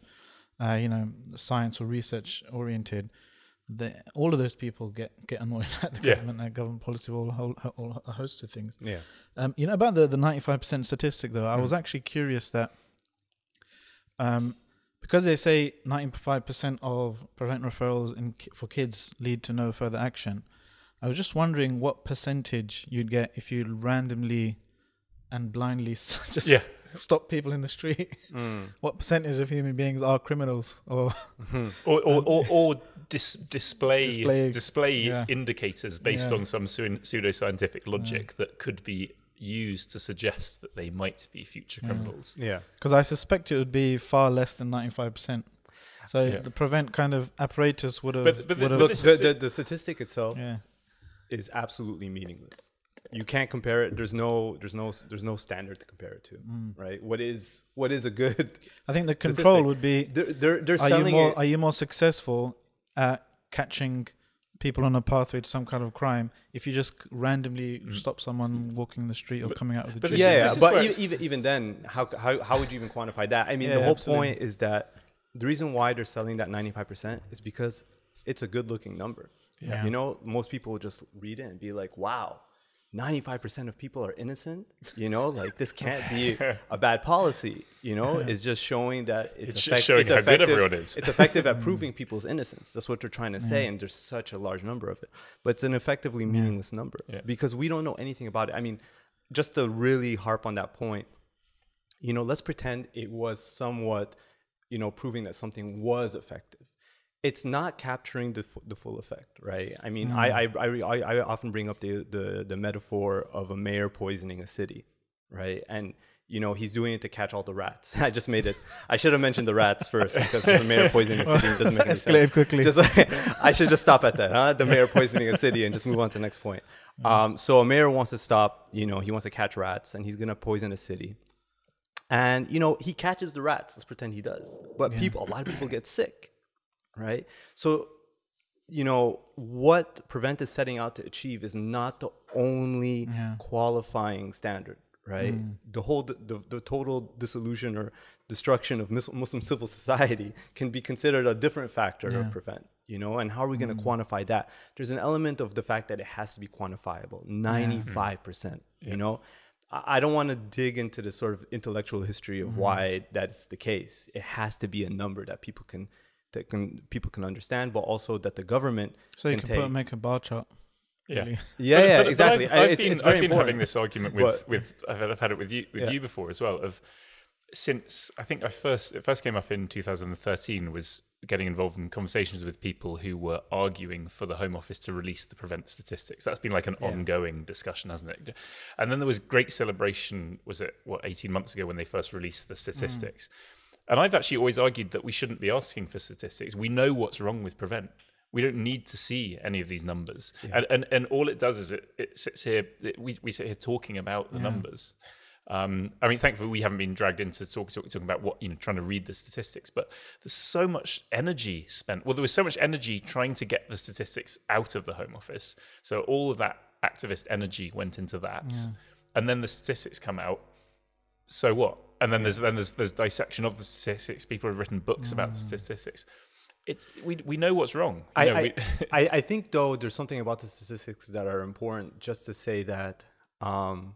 A: uh, you know, science or research oriented, the, all of those people get, get annoyed [LAUGHS] at the
C: Yeah.
A: government and government policy, all, all, all a host of things.
B: Yeah.
A: Um, you know about the the ninety five percent statistic though. I was
C: Mm.
A: actually curious that, um, because they say ninety five percent of prevent referrals in for kids lead to no further action. I was just wondering what percentage you'd get if you randomly and blindly [LAUGHS] just
C: Yeah.
A: Stop people in the street.
B: Mm. [LAUGHS]
A: What percentage of human beings are criminals? Or
C: or or, or, or dis- display
A: Display-
C: display,
A: yeah.
C: indicators based
A: Yeah.
C: on some pseu- pseudoscientific logic that could be used to suggest that they might be future criminals.
B: Yeah.
A: because I suspect it would be far less than ninety five percent. So
C: Yeah.
A: the prevent kind of apparatus would have
C: But- but the-
A: would have
B: Look, the, the, the statistic itself
A: yeah.
B: is absolutely meaningless. You can't compare it. There's no there's no there's no standard to compare it to,
A: Mm.
B: right? What is what is a good?
A: I think the
B: Statistic.
A: control would be
B: They're they're, they're
A: are you more
B: it.
A: are you more successful at catching people on a pathway to some kind of crime if you just randomly
C: Mm.
A: stop someone walking the street or
C: But-
A: coming out of the
C: but
B: yeah, yeah, but
C: where
B: e- even even then, how how how would you even quantify that? I mean,
A: Yeah,
B: the whole
A: absolutely.
B: point is that the reason why they're selling that 95% is because it's a good looking number.
A: Yeah.
B: You know, most people will just read it and be like, "Wow, 95% of people are innocent." You know, like this can't be [LAUGHS] a bad policy. You know, [LAUGHS] it's just showing that it's,
C: It's just
B: effect-
C: showing
B: it's
C: how good
B: effective-
C: everyone is.
B: It's effective at [LAUGHS] mm. proving people's innocence. That's what they're trying to say, mm. and there's such a large number of it. But it's an effectively meaningless number
C: Yeah.
B: because we don't know anything about it. I mean, just to really harp on that point, you know, let's pretend it was somewhat, you know, proving that something was effective. It's not capturing the, the full effect, right? I mean, I, I, I, I I often bring up the, the, the metaphor of a mayor poisoning a city, right? And, you know, he's doing it to catch all the rats. [LAUGHS] I just made it. I should have mentioned the rats first because there's a mayor poisoning a city. It doesn't make any [LAUGHS] sense.
A: Quickly.
B: Just like, I should just stop at that, huh? The mayor poisoning a city and just move on to the next point. Um, so a mayor wants to stop, you know, he wants to catch rats and he's going to poison a city. And, you know, he catches the rats. Let's pretend he does. But
A: Yeah.
B: people, a lot of people get sick, right? So, you know, what Prevent is setting out to achieve is not the only
A: Yeah.
B: qualifying standard, right? Mm. The whole, the, the total dissolution or destruction of Muslim civil society can be considered a different factor
A: Yeah.
B: of Prevent, you know? And how are we going to mm. quantify that? There's an element of the fact that it has to be quantifiable 95%, mm. you know? I I don't want to dig into the sort of intellectual history of mm-hmm. why that's the case. It has to be a number that people can that can people can understand, but also that the government
A: so you
B: can
A: can put,
B: take.
A: make a bar chart.
C: Yeah.
A: really.
B: yeah,
C: But-
B: yeah,
C: but- but
B: exactly.
C: I've,
B: I-
C: I've
B: it's,
C: been,
B: it's very
C: I've been
B: important.
C: having this argument with,
B: But-
C: with I've, I've had it with you with
B: Yeah.
C: you before as well. Of since I think I first it first came up in 2013 was getting involved in conversations with people who were arguing for the Home Office to release the prevent statistics. That's been like an ongoing discussion, hasn't it? And then there was great celebration. Was it what 18 months ago when they first released the mm. statistics? And I've actually always argued that we shouldn't be asking for statistics. We know what's wrong with prevent. We don't need to see any of these numbers. And, and and all it does is it, it sits here. It, we we sit here talking about the numbers. Um, I mean, thankfully, we haven't been dragged into talk, talk, talking about what you know, trying to read the statistics. But there's so much energy spent. Well, there was so much energy trying to get the statistics out of the Home Office. So all of that activist energy went into that, and then the statistics come out. So what? And then there's then there's there's dissection of the statistics. People have written books about the statistics. It's we we know what's wrong. You
B: I,
C: know,
B: I,
C: we- [LAUGHS]
B: I, I think though there's something about the statistics that are important just to say that um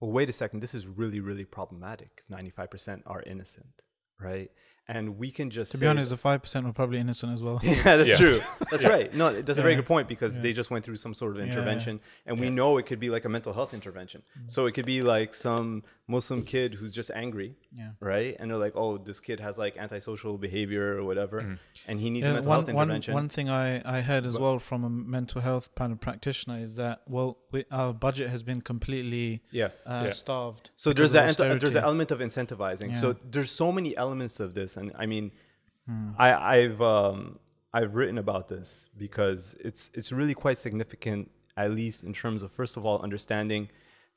B: well wait a second this is really really problematic if 95% are innocent right and we can just
A: To
B: say
A: be honest, the five percent were probably innocent as well. [LAUGHS]
B: yeah, that's
C: Yeah.
B: true. That's [LAUGHS] right. No, that's a very good point because
A: Yeah.
B: they just went through some sort of
A: Yeah, yeah.
B: intervention, and we know it could be like a mental health intervention.
A: Mm.
B: So it could be like some Muslim kid who's just angry,
A: Yeah.
B: right? And they're like, "Oh, this kid has like antisocial behavior or whatever,
C: Mhm.
B: and he needs
A: Yeah,
B: mental
A: one,
B: health intervention."
A: one thing I, I heard as
B: But-
A: well from a mental health kind of practitioner is that well we, our budget has been completely
B: yes.
A: uh,
C: Yeah.
A: starved.
B: So there's that ent- there's an element of incentivizing. So there's so many elements of this, and I mean,
A: Hmm.
B: I, I've um, I've written about this because it's it's really quite significant, at least in terms of first of all understanding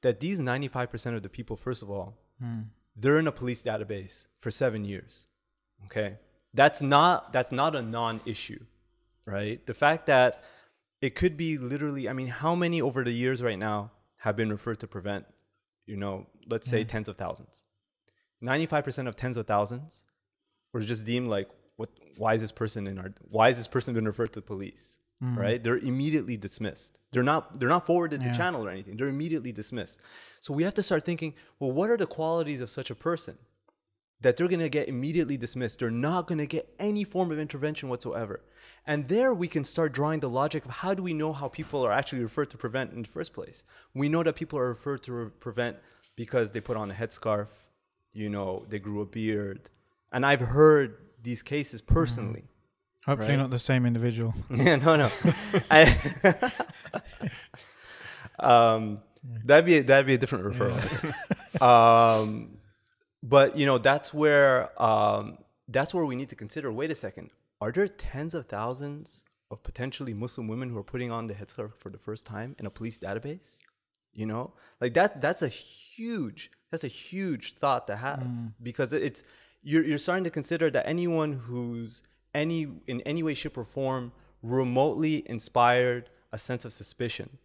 B: that these 95% of the people, first of all,
A: Hmm.
B: they're in a police database for seven years. Okay, That's not that's not a non-issue, right? The fact that it could be literally, I mean, how many over the years right now have been referred to prevent, you know, let's say tens of thousands. 95% of tens of thousands were just deemed like what why is this person in our why is this person been referred to the police? Mm-hmm. Right? They're immediately dismissed. They're not they're not forwarded
A: Yeah.
B: to channel or anything. They're immediately dismissed. So we have to start thinking, well, what are the qualities of such a person? that they're going to get immediately dismissed. They're not going to get any form of intervention whatsoever. And there we can start drawing the logic of how do we know how people are actually referred to prevent in the first place? We know that people are referred to re- prevent because they put on a headscarf, you know, they grew a beard. And I've heard these cases personally. Mm-hmm.
A: Hopefully,
B: Right.
A: not the same individual. [LAUGHS]
B: Yeah, no, no. I, [LAUGHS] um, that'd be a, that'd be a different referral. [LAUGHS] um, but you know, that's where um, that's where we need to consider. Wait a second. Are there tens of thousands of potentially Muslim women who are putting on the headscarf for the first time in a police database? You know, like that. That's a huge. That's a huge thought to have because it's you're you're starting to consider that anyone who's any in any way, shape, or form remotely inspired a sense of suspicion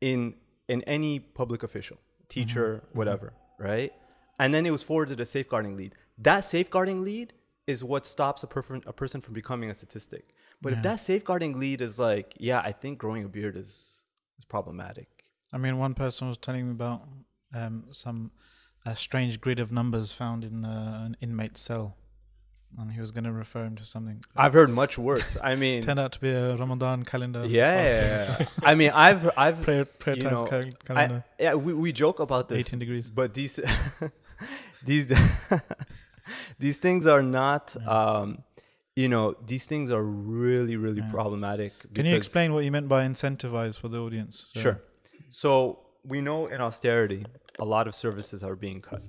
B: in in any public official, teacher, whatever, right? And then it was forwarded a safeguarding lead. That safeguarding lead is what stops a, perf- a person from becoming a statistic. But if that safeguarding lead is like, yeah, I think growing a beard is is problematic.
A: I mean, one person was telling me about um, some uh, strange grid of numbers found in uh, an inmate cell, and he was going to refer him to something.
B: I've heard much worse. I [LAUGHS] mean,
A: Turned out to be a Ramadan calendar.
B: yeah, yeah, [LAUGHS] yeah. I mean, I've I've
A: Prayer, prayer
B: You
A: times
B: know,
A: cal-
B: I, yeah, we, we joke about this,
A: 18 degrees.
B: but these [LAUGHS] these these things are not um, you know these things are really really
A: Yeah.
B: problematic.
A: Can you explain what you meant by incentivize for the audience? So-
B: Sure. So we know in austerity, a lot of services are being cut.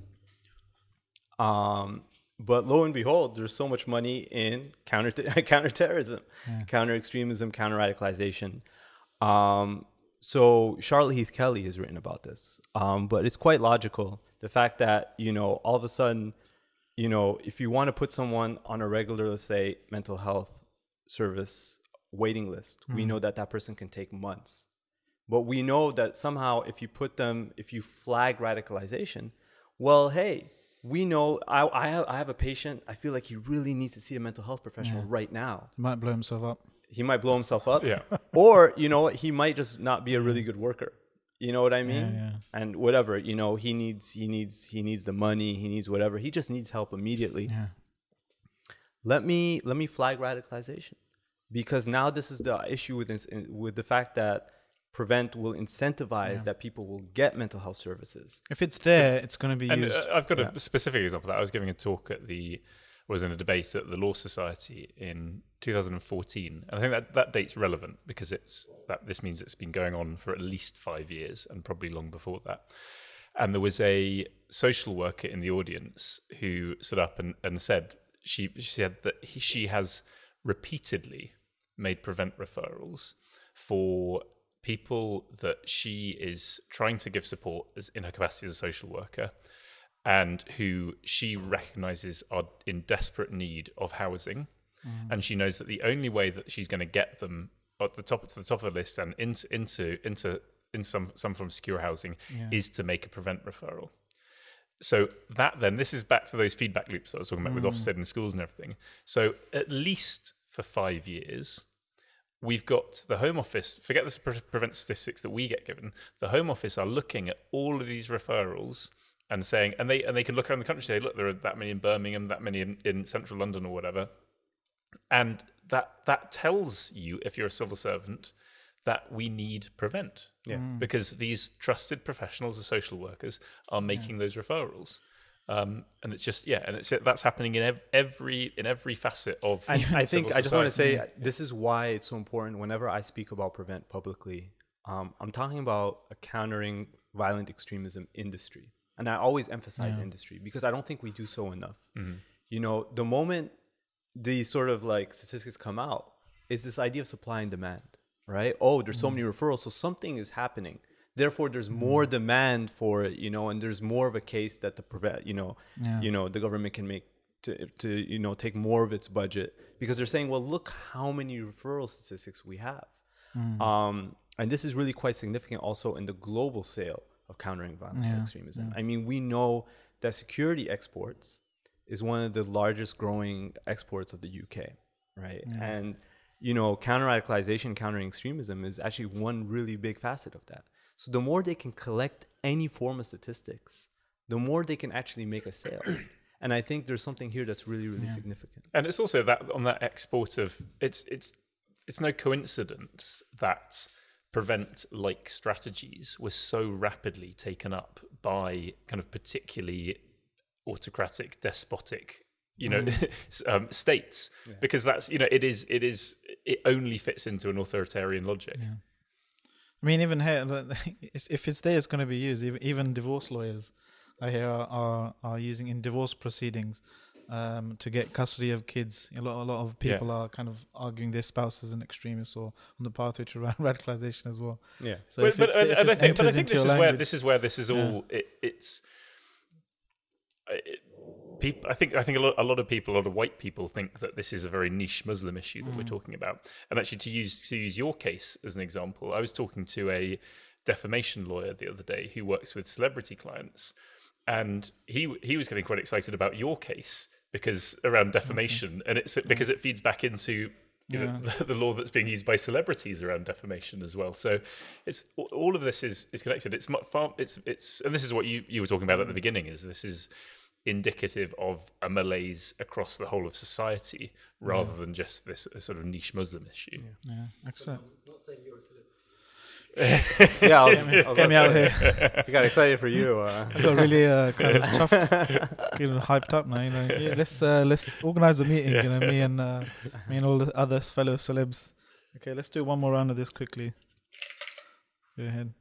B: Um, but lo and behold, there's so much money in counter [LAUGHS] counterterrorism, counter extremism, counter radicalization. Um, so Charlotte Heath Kelly has written about this, um, but it's quite logical. The fact that you know all of a sudden, you know, if you want to put someone on a regular, let's say, mental health service waiting list, we know that that person can take months. But we know that somehow, if you put them, if you flag radicalization, well, hey, we know I, I, have, I have a patient. I feel like he really needs to see a mental health professional right now.
A: He might blow himself up.
B: He might blow himself up,
C: Yeah. [LAUGHS]
B: or you know, what, he might just not be a really good worker. You know what I mean?
A: yeah.
B: And whatever, you know, he needs, he needs, he needs the money. He needs whatever. He just needs help immediately
A: Yeah.
B: let me let me flag radicalization because now this is the issue with this, with the fact that prevent will incentivize that people will get mental health services
A: If it's there, it's going to be
C: And
A: used.
C: uh, I've got
B: Yeah.
C: a specific example of that. I was giving a talk at the, was in a debate at the Law Society in 2014, and I think that that date's relevant because it's that this means it's been going on for at least five years and probably long before that. And there was a social worker in the audience who stood up and, and said she, she said that he, she has repeatedly made prevent referrals for people that she is trying to give support as in her capacity as a social worker and who she recognizes are in desperate need of housing. Mm. And she knows that the only way that she's going to get them at the top to the top of the list and into into into in some some form of secure housing is to make a prevent referral. So that then this is back to those feedback loops that I was talking about with mm. Ofsted and schools and everything. So at least for five years, we've got the Home Office. Forget the pre- prevent statistics that we get given. The Home Office are looking at all of these referrals and saying, and they and they can look around the country and say, look, there are that many in Birmingham, that many in, in central London or whatever, and that that tells you if you're a civil servant that we need prevent
B: Yeah. Mm.
C: because these trusted professionals the social workers are making those referrals um, and it's just yeah and it's that's happening in ev- every in every facet of
B: I, I [LAUGHS] think I just want to say this is why it's so important. Whenever I speak about prevent publicly, um, I'm talking about a countering violent extremism industry, and I always emphasize industry because I don't think we do so enough. You know, the moment these sort of like statistics come out, is this idea of supply and demand, right? Oh, there's so many referrals, so something is happening. Therefore, there's more demand for it, you know, and there's more of a case that the prevent, you know,
A: Yeah.
B: you know, the government can make to to you know take more of its budget because they're saying, well, look how many referral statistics we have,
A: Mm.
B: um, and this is really quite significant also in the global sale of countering violent
A: Yeah,
B: extremism. I mean, we know that security exports is one of the largest growing exports of the UK, right? And you know, counter radicalization, countering extremism is actually one really big facet of that. So the more they can collect any form of statistics, the more they can actually make a sale. [CLEARS THROAT] and I think there's something here that's really, really significant.
C: And it's also that on that export of it's it's it's no coincidence that prevent like strategies were so rapidly taken up by kind of particularly autocratic, despotic, you know, [LAUGHS] um, states because that's you know it is it is it only fits into an authoritarian logic.
A: I mean, even here, [LAUGHS] if it's there, it's going to be used. Even, even divorce lawyers, I hear, are, are, are using in divorce proceedings um, to get custody of kids. A lot, a lot of
C: Yeah.
A: people are kind of arguing their spouse is an extremist or on the pathway to [LAUGHS] radicalization as well.
B: Yeah.
A: So
C: but,
A: if
C: but,
A: it's,
C: and,
A: if
C: and I think, but I think this is where this is where this is
A: Yeah.
C: all. It, it's. It, people, I think I think a lot, a lot of people, a lot of white people think that this is a very niche Muslim issue that we're mm. talking about. And actually, to use to use your case as an example, I was talking to a defamation lawyer the other day who works with celebrity clients, and he he was getting quite excited about your case because around defamation, and it's because it feeds back into you know, the, [LAUGHS] the law that's being used by celebrities around defamation as well. So it's all of this is is connected. It's far it's it's and this is what you you were talking about at the mm. beginning is this is indicative of a malaise across the whole of society rather than just this uh, sort of niche Muslim issue.
A: Yeah, excellent.
B: Yeah, I was, [LAUGHS] I was
A: Get me out of here.
B: I got excited for you. Uh, [LAUGHS]
A: I got really uh, kind of chuffed, getting hyped up now. You know, yeah, let's uh, let's organize a meeting. You know, me and uh, me and all the other fellow celebs. Okay, let's do one more round of this quickly. Go ahead.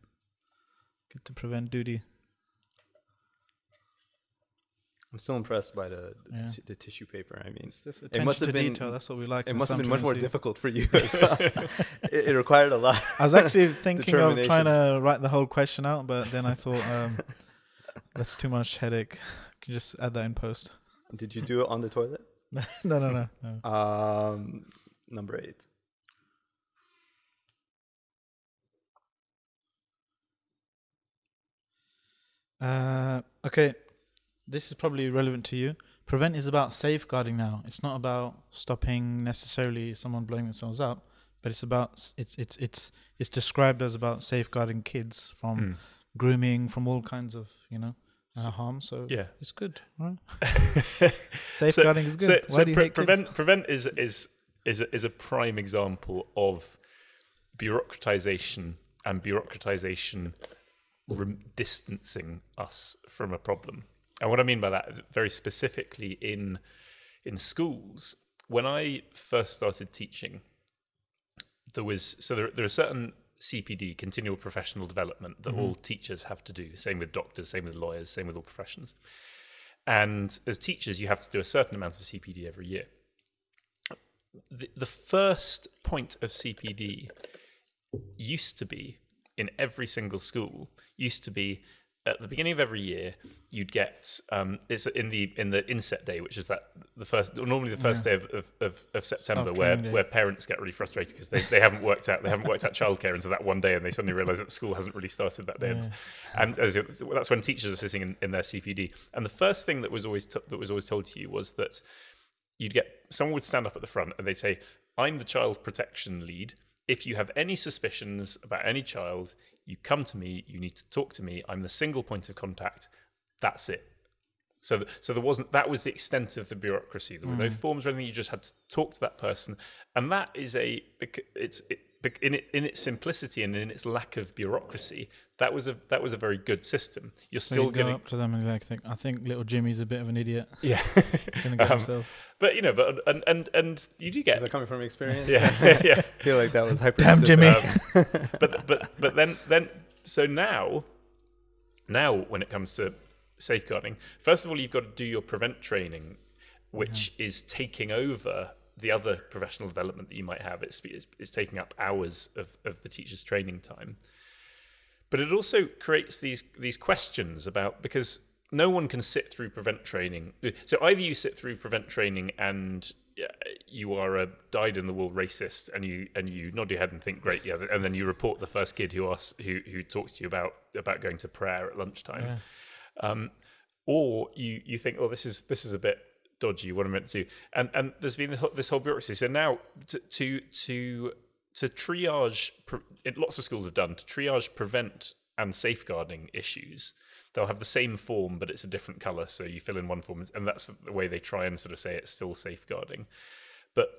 A: Get to prevent duty.
B: I'm still impressed by the the,
A: Yeah.
B: ti- the tissue paper. I mean,
A: It's this
B: It must have
A: to
B: been-
A: detail. That's what we like.
B: it must have been much more
A: Truancy.
B: difficult for you [LAUGHS] as well. [LAUGHS] it, it required a lot.
A: I was actually [LAUGHS] thinking of trying to write the whole question out, but then I thought um, that's too much headache. Can just add that in post.
B: Did you do it on the toilet?
A: no, no, no, no.
B: Um, number eight.
A: Uh, okay, this is probably relevant to you. Prevent is about safeguarding now. It's not about stopping necessarily someone blowing themselves up, but it's about it's it's it's it's described as about safeguarding kids from
C: Mm.
A: grooming, from all kinds of you know uh, harm. So
C: Yeah.
A: it's good, right? [LAUGHS] [LAUGHS] Safeguarding is good. Why
C: So,
A: do you
C: pre-
A: hate kids?
C: prevent prevent is is is a, is a prime example of bureaucratization and bureaucratization rem- distancing us from a problem. And what I mean by that, very specifically in in schools, when I first started teaching, there was so there there are certain CPD, continual professional development, that mm-hmm. all teachers have to do. Same with doctors, same with lawyers, same with all professions. And as teachers, you have to do a certain amount of CPD every year. The, the first point of CPD used to be in every single school used to be at the beginning of every year you'd get um, it's in the in the inset day which is that the first normally the first day of, of, of, of september where,
A: day.
C: where parents get really frustrated because they, they haven't worked out they haven't worked out childcare until that one day and they suddenly realize that school hasn't really started that day and, and that's when teachers are sitting in, in their cpd and the first thing that was always t- that was always told to you was that you'd get someone would stand up at the front and they'd say, I'm the child protection lead. If you have any suspicions about any child, you come to me, you need to talk to me. I'm the single point of contact. That's it. So, th- so there wasn't. That was the extent of the bureaucracy. There were no hmm. forms or anything. You just had to talk to that person, and that is a. It's it, in it, in its simplicity and in its lack of bureaucracy. That was a that was a very good system. You're
A: So
C: still
A: you go
C: getting
A: up to them and like, think, I think little Jimmy's a bit of an idiot. [LAUGHS]
C: yeah, Um,
A: himself.
C: but you know, but and and and you do
B: Is
C: get
B: that coming from experience?
C: yeah [LAUGHS] yeah. [LAUGHS]
B: I feel like that was hyper.
A: Damn, Jimmy.
C: Um, but but but then then so now now when it comes to safeguarding first of all you've got to do your prevent training which is taking over the other professional development that you might have it's, it's, it's taking up hours of, of the teacher's training time but it also creates these these questions about because no one can sit through prevent training. So either you sit through prevent training and you are a dyed in the wool racist, and you and you nod your head and think great, yeah, and then you report the first kid who asks who who talks to you about about going to prayer at lunchtime,
A: Yeah.
C: um, or you you think, oh, this is this is a bit dodgy. What am I meant to do? And and there's been this whole, this whole bureaucracy. So now to to to, to triage, it, lots of schools have done to triage, prevent, and safeguarding issues. They'll have the same form, but it's a different color. So you fill in one form, and that's the way they try and sort of say it's still safeguarding. But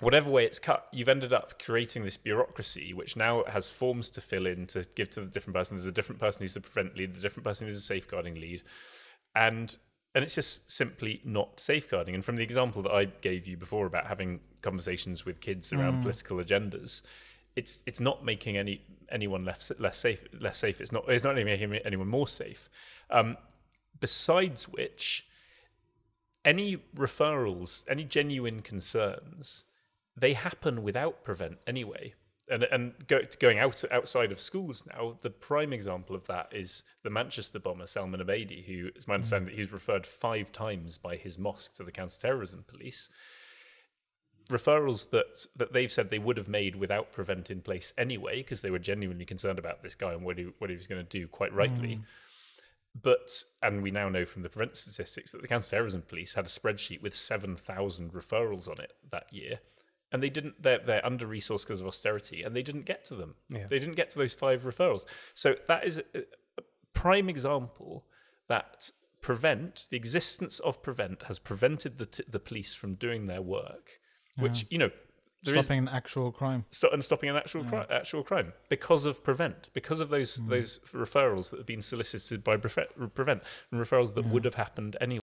C: whatever way it's cut, you've ended up creating this bureaucracy, which now has forms to fill in to give to the different person. There's a different person who's the prevent lead, a different person who's a safeguarding lead, and and it's just simply not safeguarding. And from the example that I gave you before about having conversations with kids around political agendas, it's it's not making any anyone less less safe less safe. It's not it's not even making anyone more safe. Um, besides which, any referrals, any genuine concerns, they happen without prevent anyway. And and go, going out outside of schools now, the prime example of that is the Manchester bomber Salman Abedi, who, it's my understanding that he's referred five times by his mosque to the counterterrorism police. Referrals that that they've said they would have made without prevent in place anyway, because they were genuinely concerned about this guy and what he what he was going to do, quite rightly. Mm. But and we now know from the prevent statistics that the counterterrorism police had a spreadsheet with seven thousand referrals on it that year, and they didn't. They're they're under resourced because of austerity, and they didn't get to them.
B: Yeah.
C: They didn't get to those five referrals. So that is a, a prime example that prevent the existence of prevent has prevented the t- the police from doing their work, which you know.
A: Stopping an actual crime.
C: sto- and stopping an actual cri- actual crime because of prevent because of those mm. those referrals that have been solicited by Prefe- prevent and referrals that would have happened anyway.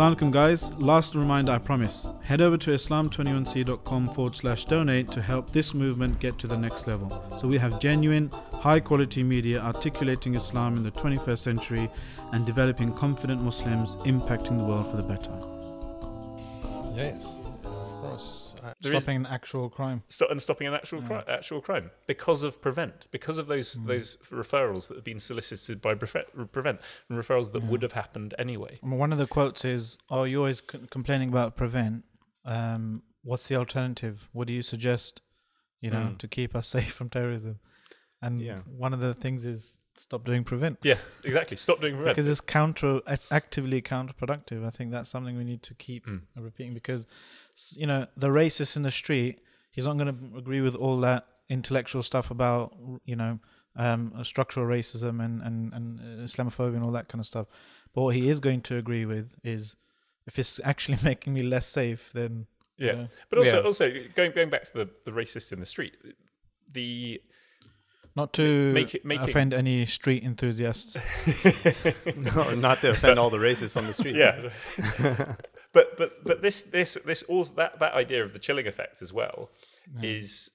A: Assalamu alaikum guys, last reminder I promise. Head over to islam21c.com forward slash donate to help this movement get to the next level. So we have genuine, high quality media articulating Islam in the 21st century and developing confident Muslims impacting the world for the better.
D: Yes, of course.
C: There is-
A: Stopping an actual crime.
C: And stopping an actual cri- actual crime because of prevent because of those those referrals that have been solicited by prevent and referrals that would have happened anyway.
A: I mean, One of the quotes is, "Oh, you're always c- complaining about prevent. Um, what's the alternative? What do you suggest? You know,
B: Mm.
A: to keep us [LAUGHS] safe from terrorism?" And
B: Yeah.
A: one of the things is stop doing prevent
C: Yeah, exactly. Stop doing prevent.
A: because it's counter. It's actively counterproductive. I think that's something we need to keep
C: Mm.
A: repeating because, you know, the racist in the street, he's not going to agree with all that intellectual stuff about, you know, um, structural racism and, and, and uh, Islamophobia and all that kind of stuff. But what he is going to agree with is if it's actually [LAUGHS] making me less safe, then you
C: Yeah,
A: know,
C: but also
B: Yeah.
C: also going going back to the the racist in the street, the
A: not to
C: Make it- make it-
A: offend any street enthusiasts. [LAUGHS] [LAUGHS]
B: no, not to offend all the racists on the street.
C: yeah [LAUGHS] but but but this this this also that that idea of the chilling effect as well is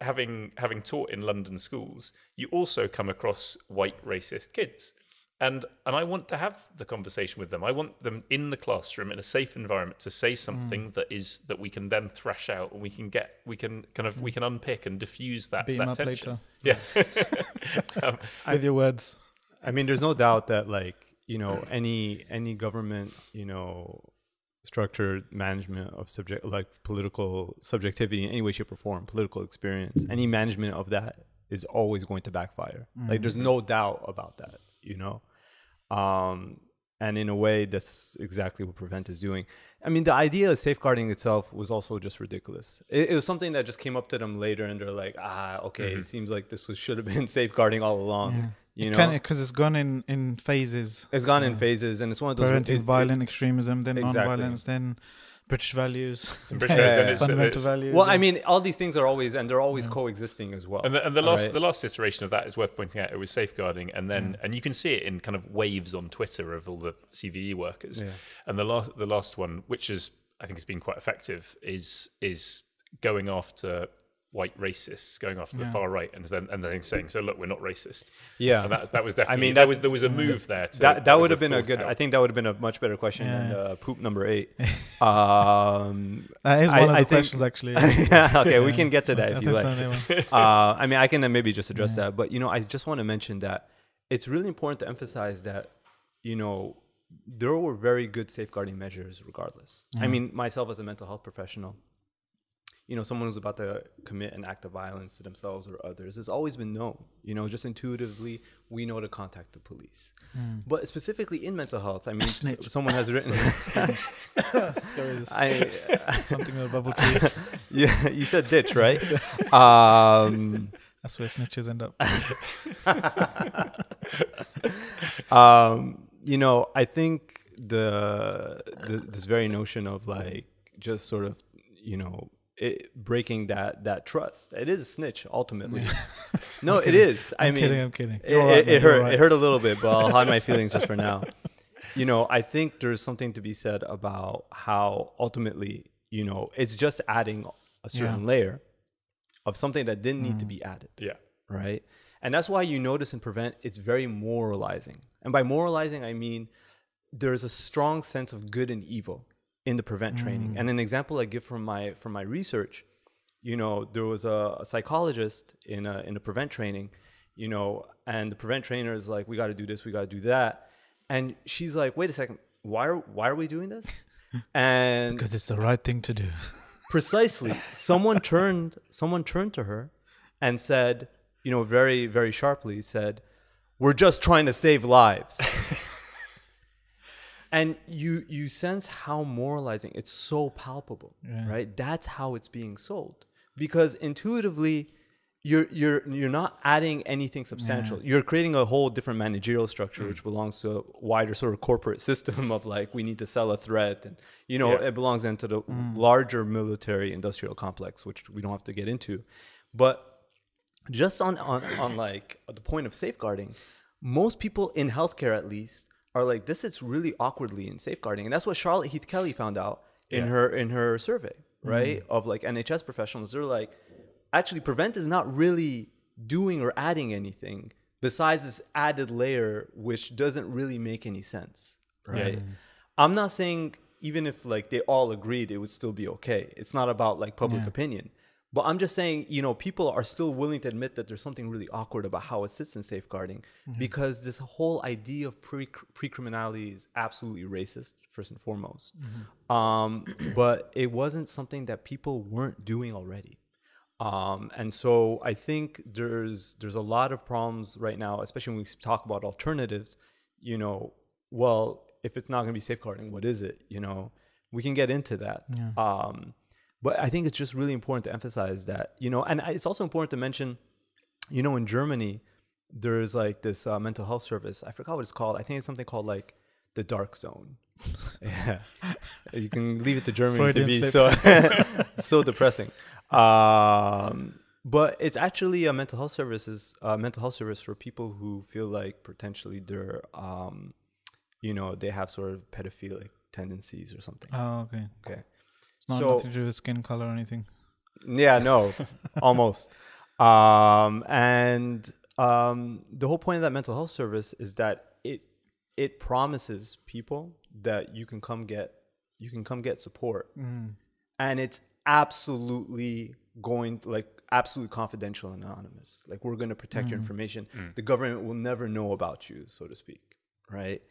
C: having having taught in london schools you also come across white racist kids and and i want to have the conversation with them. I want them in the classroom in a safe environment to say something mm. that is that we can then thrash out and we can get we can kind of we mm. can unpick and diffuse that,
A: Beat 'em
C: that
A: up
C: tension.
A: Later [LAUGHS]
C: yeah. [LAUGHS] Um, [LAUGHS]
A: with your words.
B: I mean, there's no doubt that like you know mm. any any government you know structured management of subject like political subjectivity in any way, shape, or form, political experience, any management of that is always going to backfire. Like there's no doubt about that. You know, um, and in a way, that's exactly what Prevent is doing. I mean, the idea of safeguarding itself was also just ridiculous. It, it was something that just came up to them later, and they're like, ah, okay, it seems like this was should have been [LAUGHS] safeguarding all along. You know,
A: because it's gone in in phases.
B: it's gone in phases, and it's one of those
A: preventing
B: it- it-
A: violent extremism, then
B: Exactly.
A: non-violence, then British values, [LAUGHS]
C: Some British
B: Yeah,
C: values,
B: yeah,
C: and
A: fundamental
C: it's-
A: values.
B: well, I mean, all these things are always and they're always coexisting as well.
C: And the, and the last
B: right?
C: the last iteration of that is worth pointing out. It was safeguarding, and then mm. and you can see it in kind of waves on Twitter of all the CVE workers.
B: Yeah.
C: And the last the last one, which is I think has been quite effective, is is going after white racists, going after the
A: Yeah.
C: far right, and then and then saying, "So look, we're not racist."
B: yeah,
C: And that that was definitely.
B: I mean,
C: there
B: that-
C: was there was a move there. To,
B: that that would have been a good.
C: out.
B: I think that would have been a much better question than uh, poop number eight. [LAUGHS] um,
A: that is
B: I-
A: one of
B: I
A: the
B: think-
A: questions actually. [LAUGHS]
B: okay, we can get to
A: so
B: that
A: I
B: if you like.
A: so, [LAUGHS]
B: uh, I mean, I can uh, maybe just address that, but you know, I just want to mention that it's really important to emphasize that you know there were very good safeguarding measures regardless i mean myself as a mental health professional you know someone who's about to commit an act of violence to themselves or others has always been known you know just intuitively we know to contact the police but specifically in mental health i mean s-
A: Snitch.
B: someone has written
A: Scary as [LAUGHS] [LAUGHS]
B: I,
A: something with a bubble tea. [LAUGHS]
B: yeah you said ditch right um
A: That's where snitches end up.
B: um, you know, I think the, the this very notion of like just sort of you know it, breaking that that trust. It is a snitch ultimately. [LAUGHS] no, it is. I
A: I'm
B: mean,
A: kidding. I'm kidding.
B: it,
A: right,
B: it, it hurt.
A: right.
B: It hurt a little bit, but I'll hide my [LAUGHS] feelings just for now. You know, I think there's something to be said about how ultimately, you know, it's just adding a certain
A: Yeah.
B: layer of something that didn't
A: Mm.
B: need to be added
C: Yeah.
B: right? And that's why you notice in prevent it's very moralizing. And by moralizing, I mean there's a strong sense of good and evil in the prevent training. And mm. an example I give from my from my research, you know, there was a, a psychologist in a in a prevent training, you know, and the prevent trainer is like, we got to do this, we got to do that, and she's like, wait a second, why are why are we doing this? [LAUGHS] And
A: because it's the right thing to do. [LAUGHS]
B: precisely someone turned someone turned to her and said you know very very sharply said we're just trying to save lives [LAUGHS] and you you sense how moralizing it's so palpable
A: Yeah.
B: right? That's how it's being sold. Because intuitively you're you're you're not adding anything substantial. You're creating a whole different managerial structure hmm. which belongs to a wider sort of corporate system of like we need to sell a threat and you know
C: Yeah.
B: it belongs into the hmm. larger military industrial complex which we don't have to get into. But just on, on, on like the point of safeguarding, most people in healthcare at least are like, this is really awkwardly in safeguarding. And that's what Charlotte Heath Kelly found out in
C: Yeah.
B: her in her survey, mm-hmm. right? Of like NHS professionals. They're like, actually prevent is not really doing or adding anything besides this added layer which doesn't really make any sense. Right. I'm not saying even if like they all agreed it would still be okay. It's not about like public
A: Yeah.
B: opinion. But I'm just saying, you know, people are still willing to admit that there's something really awkward about how it sits in safeguarding because this whole idea of pre criminality is absolutely racist, first and foremost. Um, [CLEARS THROAT] but it wasn't something that people weren't doing already. Um, and so I think there's there's a lot of problems right now, especially when we talk about alternatives. You know, well, if it's not going to be safeguarding, what is it? You know, we can get into that.
A: Yeah.
B: Um, but I think it's just really important to emphasize that, you know, and it's also important to mention, you know, in Germany, there's like this uh, mental health service. I forgot what it's called. I think it's something called like the dark zone. [LAUGHS] yeah, you can leave it to Germany
A: Freudian
B: to be so [LAUGHS] [LAUGHS] so depressing. Um, but it's actually a mental health services, uh, mental health service for people who feel like potentially they're, um, you know, they have sort of pedophilic tendencies or something.
A: Oh, okay.
B: Okay.
A: It's not
B: So-
A: nothing to do with skin color or anything.
B: Yeah, no, [LAUGHS] almost. Um, and um, the whole point of that mental health service is that it it promises people that you can come get you can come get support,
A: Mm.
B: and it's absolutely going like absolutely confidential and anonymous. Like we're going to protect your information. The government will never know about you, so to speak, right?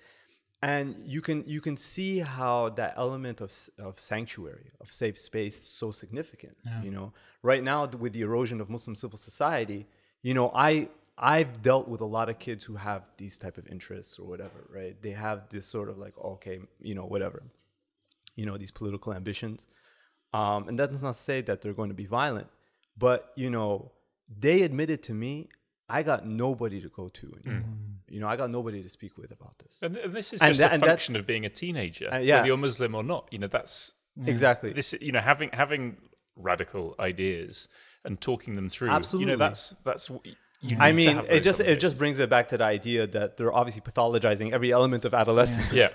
B: And you can you can see how that element of of sanctuary of safe space is so significant
A: Yeah.
B: you know right now with the erosion of muslim civil society you know i i've dealt with a lot of kids who have these type of interests or whatever right they have this sort of like okay you know whatever you know these political ambitions um, and that's not to say that they're going to be violent but you know they admitted to me i got nobody to go to anymore. You know i got nobody to speak with about this
C: And, and this is
B: And
C: just
B: that-
C: a function of being a teenager,
B: Uh, yeah.
C: whether you're Muslim or not. You know, that's
B: exactly
C: this. You know, having having radical ideas and talking them through.
B: Absolutely, You
C: know, that's that's. what y- You
B: I
C: need to
B: mean,
C: have
B: it just it just brings it back to the idea that they're obviously pathologizing every element of adolescence. [LAUGHS]
C: Yeah.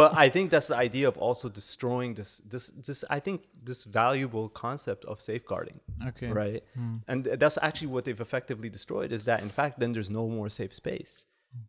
B: but I think that's the idea of also destroying this this this I think this valuable concept of safeguarding,
A: Okay.
B: right? And that's actually what they've effectively destroyed is that in fact then there's no more safe space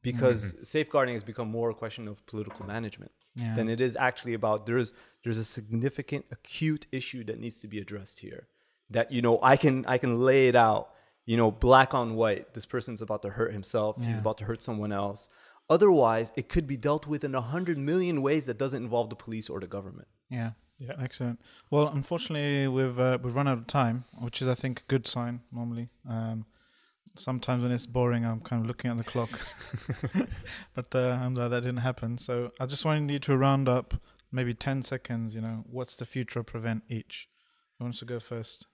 B: because safeguarding has become more a question of political management
A: Yeah.
B: than it is actually about there's there's a significant acute issue that needs to be addressed here that you know I can I can lay it out you know, black on white. This person's about to hurt himself. He's about to hurt someone else. Otherwise, it could be dealt with in a hundred million ways that doesn't involve the police or the government.
A: Yeah.
C: Yeah.
A: Excellent. Well, unfortunately, we've uh, we've run out of time, which is, I think, a good sign normally. Um, sometimes when it's boring, I'm kind of looking at the clock, [LAUGHS] [LAUGHS] but uh, alhamdulillah, that didn't happen. So I just wanted you to round up, maybe ten seconds. You know, what's the future of prevent each? Who wants to go first?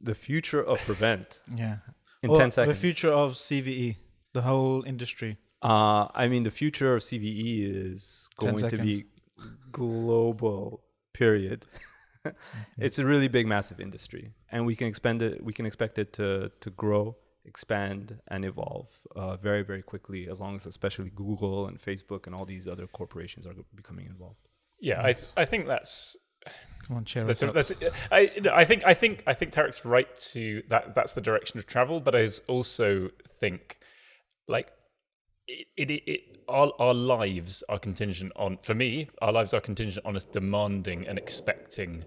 B: The future of prevent
A: Yeah.
B: in
A: Or
B: ten seconds.
A: The future of CVE, the whole industry.
B: Uh, I mean, the future of CVE is going to be global. Period. [LAUGHS] [LAUGHS] it's a really big, massive industry, and we can expand it. We can expect it to to grow, expand, and evolve uh, very, very quickly. As long as, especially Google and Facebook and all these other corporations are becoming involved.
C: Yeah, I, I think that's
A: Come on, cheer
C: That's,
A: us up.
C: that's I, I think I think I think Tarek's right to that. That's the direction of travel, but I also think like it, it, it our, our lives are contingent on for me our lives are contingent on us demanding and expecting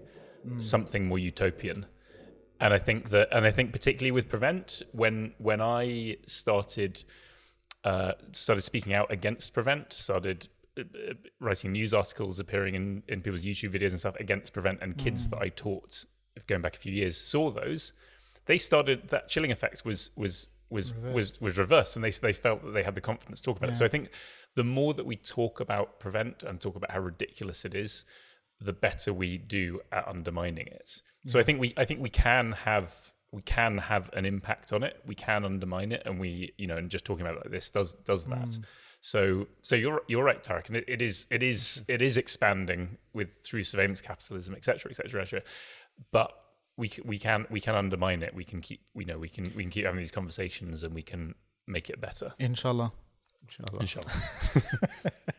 C: something more utopian. And i think that and i think particularly with prevent when when i started uh, started speaking out against prevent started uh, uh, writing news articles appearing in, in people's youtube videos and stuff against prevent and kids that i taught going back a few years saw those they started that chilling effect was was was was was reversed and they they felt that they had the confidence to talk about it. So i think the more that we talk about prevent and talk about how ridiculous it is the better we do at undermining it. So i think we i think we can have we can have an impact on it. We can undermine it and we you know and just talking about it like this does does that. So so you're you're right Tarek and it, it is it is it is expanding with through surveillance capitalism etc etc etc but we we can we can undermine it we can keep we know we can we can keep having these conversations and we can make it better
A: Inshallah.
B: Inshallah.
C: inshallah [LAUGHS]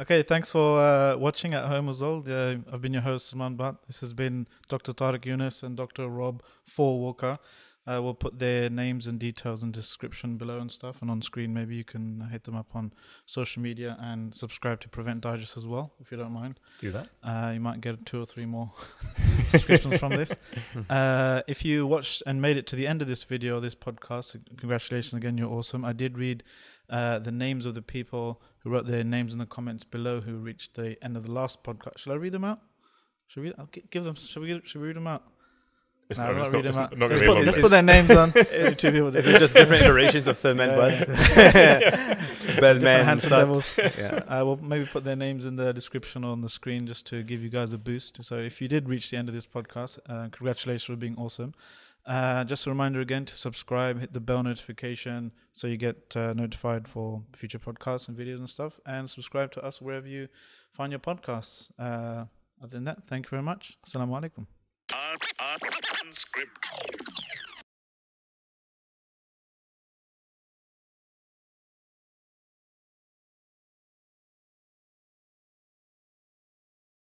A: Okay, thanks for uh, watching at home as well. Uh, I've been your host, Salman Butt. This has been Dr. Tarek Younis and Dr. Rob Faure Walker. Uh, we'll put their names and details and description below and stuff, and on screen. Maybe you can hit them up on social media and subscribe to Prevent Digest as well, if you don't mind.
C: do that
A: Uh, you might get two or three more [LAUGHS] subscriptions from this. [LAUGHS] Uh, if you watched and made it to the end of this video, this podcast, congratulations again, you're awesome. I did read uh, the names of the people who wrote their names in the comments below who reached the end of the last podcast. Shall I read them out? Should we? I'll give them. Should we? Should we read them out?
C: It's
A: No,
C: not,
A: I'm not
C: not,
A: reading
C: it's
A: them
C: not,
A: out.
C: not
A: Let's
C: gonna be a
A: put, let's put their names on. Uh, Two people.
B: Is it just different iterations of Salman
A: Yeah,
B: Butt? [LAUGHS] [LAUGHS]
A: Different
B: Bellman,
A: handsome
B: Sut.
A: devils.
B: Yeah.
A: I will [LAUGHS] maybe put their names in the description or on the screen just to give you guys a boost. So if you did reach the end of this podcast, uh, congratulations for being awesome. Uh, just a reminder again to subscribe, hit the bell notification so you get uh, notified for future podcasts and videos and stuff, and subscribe to us wherever you find your podcasts. Uh, other than that, thank you very much. Assalamu alaikum.
E: Unscripted.